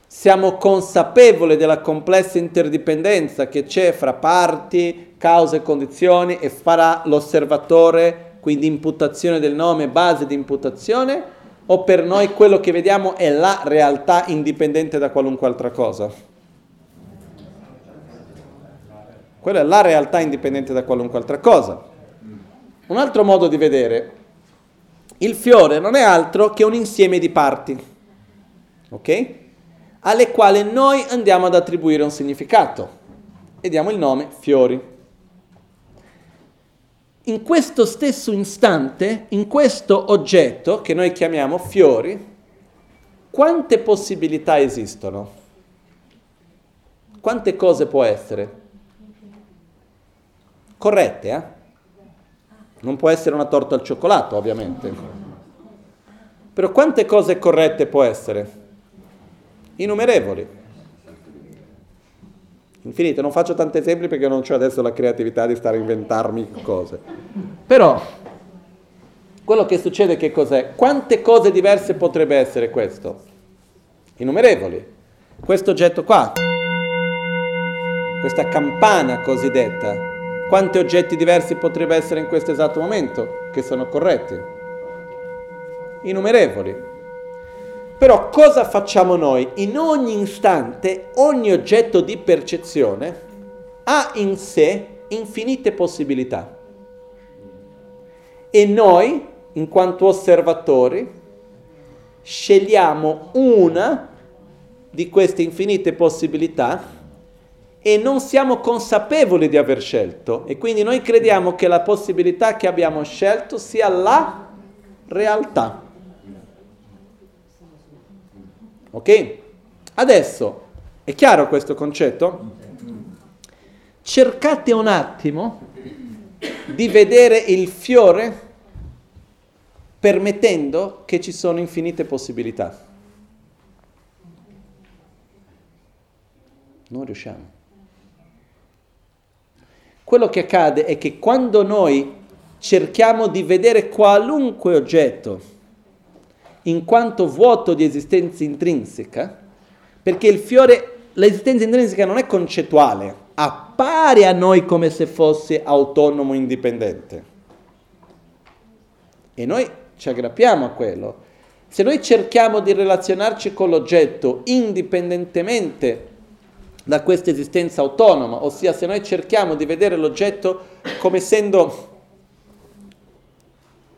siamo consapevoli della complessa interdipendenza che c'è fra parti, cause e condizioni e farà l'osservatore, quindi imputazione del nome, base di imputazione, o per noi quello che vediamo è la realtà indipendente da qualunque altra cosa? Quella è la realtà indipendente da qualunque altra cosa. Un altro modo di vedere il fiore non è altro che un insieme di parti, ok? Alle quali noi andiamo ad attribuire un significato e diamo il nome fiori. In questo stesso istante, in questo oggetto che noi chiamiamo fiori, quante possibilità esistono? Quante cose può essere? Corrette, eh? Non può essere una torta al cioccolato, ovviamente. Però quante cose corrette può essere? Innumerevoli. Infinite, non faccio tanti esempi perché non ho adesso la creatività di stare a inventarmi cose. Però, quello che succede che cos'è? Quante cose diverse potrebbe essere questo? Innumerevoli. Questo oggetto qua, questa campana cosiddetta, quanti oggetti diversi potrebbe essere in questo esatto momento che sono corretti? Innumerevoli. Però cosa facciamo noi? In ogni istante, ogni oggetto di percezione ha in sé infinite possibilità. E noi, in quanto osservatori, scegliamo una di queste infinite possibilità e non siamo consapevoli di aver scelto e quindi noi crediamo che la possibilità che abbiamo scelto sia la realtà. Ok? Adesso è chiaro questo concetto? Cercate un attimo di vedere il fiore permettendo che ci sono infinite possibilità. Non riusciamo. Quello che accade è che quando noi cerchiamo di vedere qualunque oggetto in quanto vuoto di esistenza intrinseca, perché il fiore, l'esistenza intrinseca non è concettuale, appare a noi come se fosse autonomo, indipendente. E noi ci aggrappiamo a quello. Se noi cerchiamo di relazionarci con l'oggetto indipendentemente da questa esistenza autonoma, ossia se noi cerchiamo di vedere l'oggetto come essendo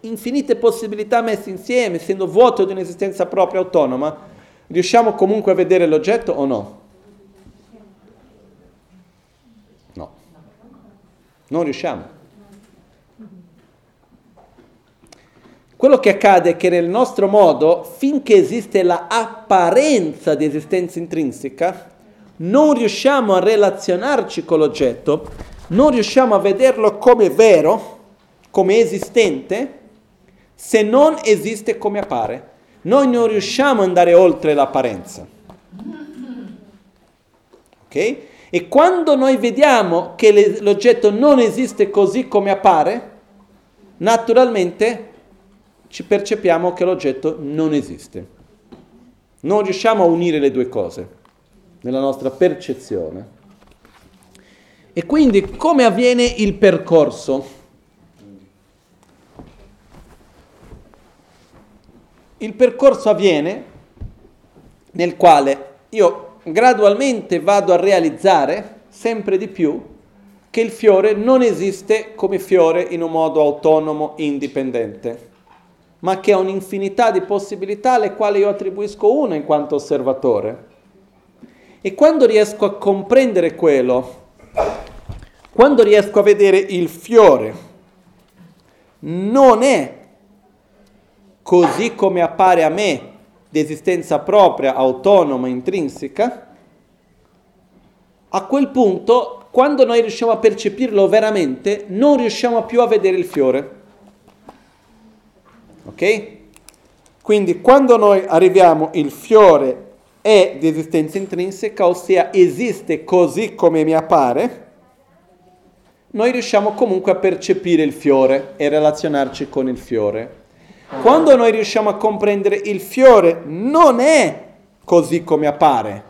infinite possibilità messe insieme, essendo vuoto di un'esistenza propria autonoma, riusciamo comunque a vedere l'oggetto o no? No. Non riusciamo. Quello che accade è che nel nostro modo, finché esiste l'apparenza di esistenza intrinseca, non riusciamo a relazionarci con l'oggetto, non riusciamo a vederlo come vero, come esistente, se non esiste come appare. Noi non riusciamo ad andare oltre l'apparenza. Ok? E quando noi vediamo che l'oggetto non esiste così come appare, naturalmente ci percepiamo che l'oggetto non esiste. Non riusciamo a unire le due cose nella nostra percezione. E quindi come avviene il percorso? Il percorso avviene nel quale io gradualmente vado a realizzare sempre di più che il fiore non esiste come fiore in un modo autonomo, indipendente ma che ha un'infinità di possibilità alle quali io attribuisco una in quanto osservatore. E quando riesco a comprendere quello, quando riesco a vedere il fiore, non è così come appare a me di esistenza propria, autonoma, intrinseca, a quel punto, quando noi riusciamo a percepirlo veramente, non riusciamo più a vedere il fiore. Ok? Quindi quando noi arriviamo il fiore è di esistenza intrinseca, ossia esiste così come mi appare, noi riusciamo comunque a percepire il fiore e relazionarci con il fiore. Quando noi riusciamo a comprendere il fiore non è così come appare,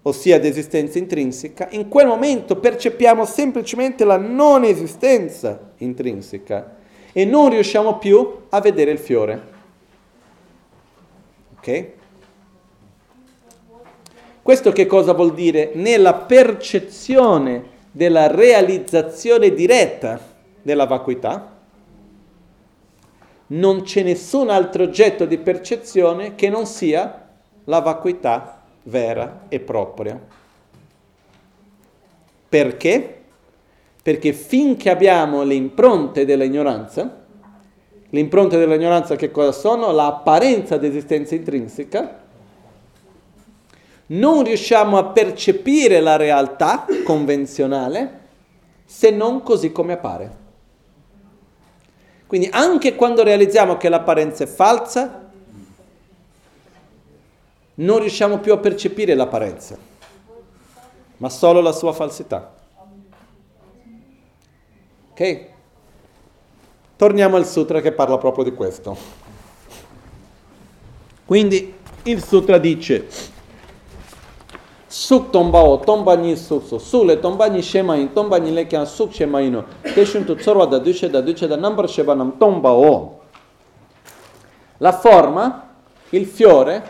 ossia di esistenza intrinseca, in quel momento percepiamo semplicemente la non esistenza intrinseca e non riusciamo più a vedere il fiore. Ok? Questo che cosa vuol dire? Nella percezione della realizzazione diretta della vacuità, non c'è nessun altro oggetto di percezione che non sia la vacuità vera e propria. Perché? Perché finché abbiamo le impronte dell'ignoranza, le impronte dell'ignoranza che cosa sono? L'apparenza di esistenza intrinseca, non riusciamo a percepire la realtà convenzionale se non così come appare. Quindi anche quando realizziamo che l'apparenza è falsa, non riusciamo più a percepire l'apparenza, ma solo la sua falsità. Ok? Torniamo al sutra che parla proprio di questo. Quindi il sutra dice Suk tombao tombani sukso sule tombani shemain tombani lekyan suk shemaino teshun tu tsorwa da duce da duce da number shebanam tombao La forma, il fiore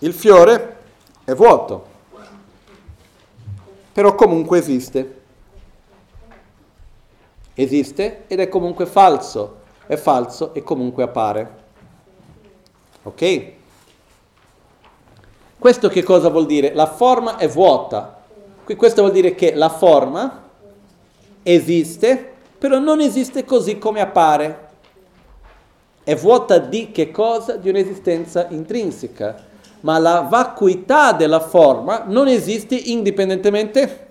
il fiore è vuoto però comunque esiste. Esiste ed è comunque falso, è falso e comunque appare. Ok? Questo che cosa vuol dire? La forma è vuota. Questo vuol dire che la forma esiste, però non esiste così come appare. È vuota di che cosa? Di un'esistenza intrinseca. Ma la vacuità della forma non esiste indipendentemente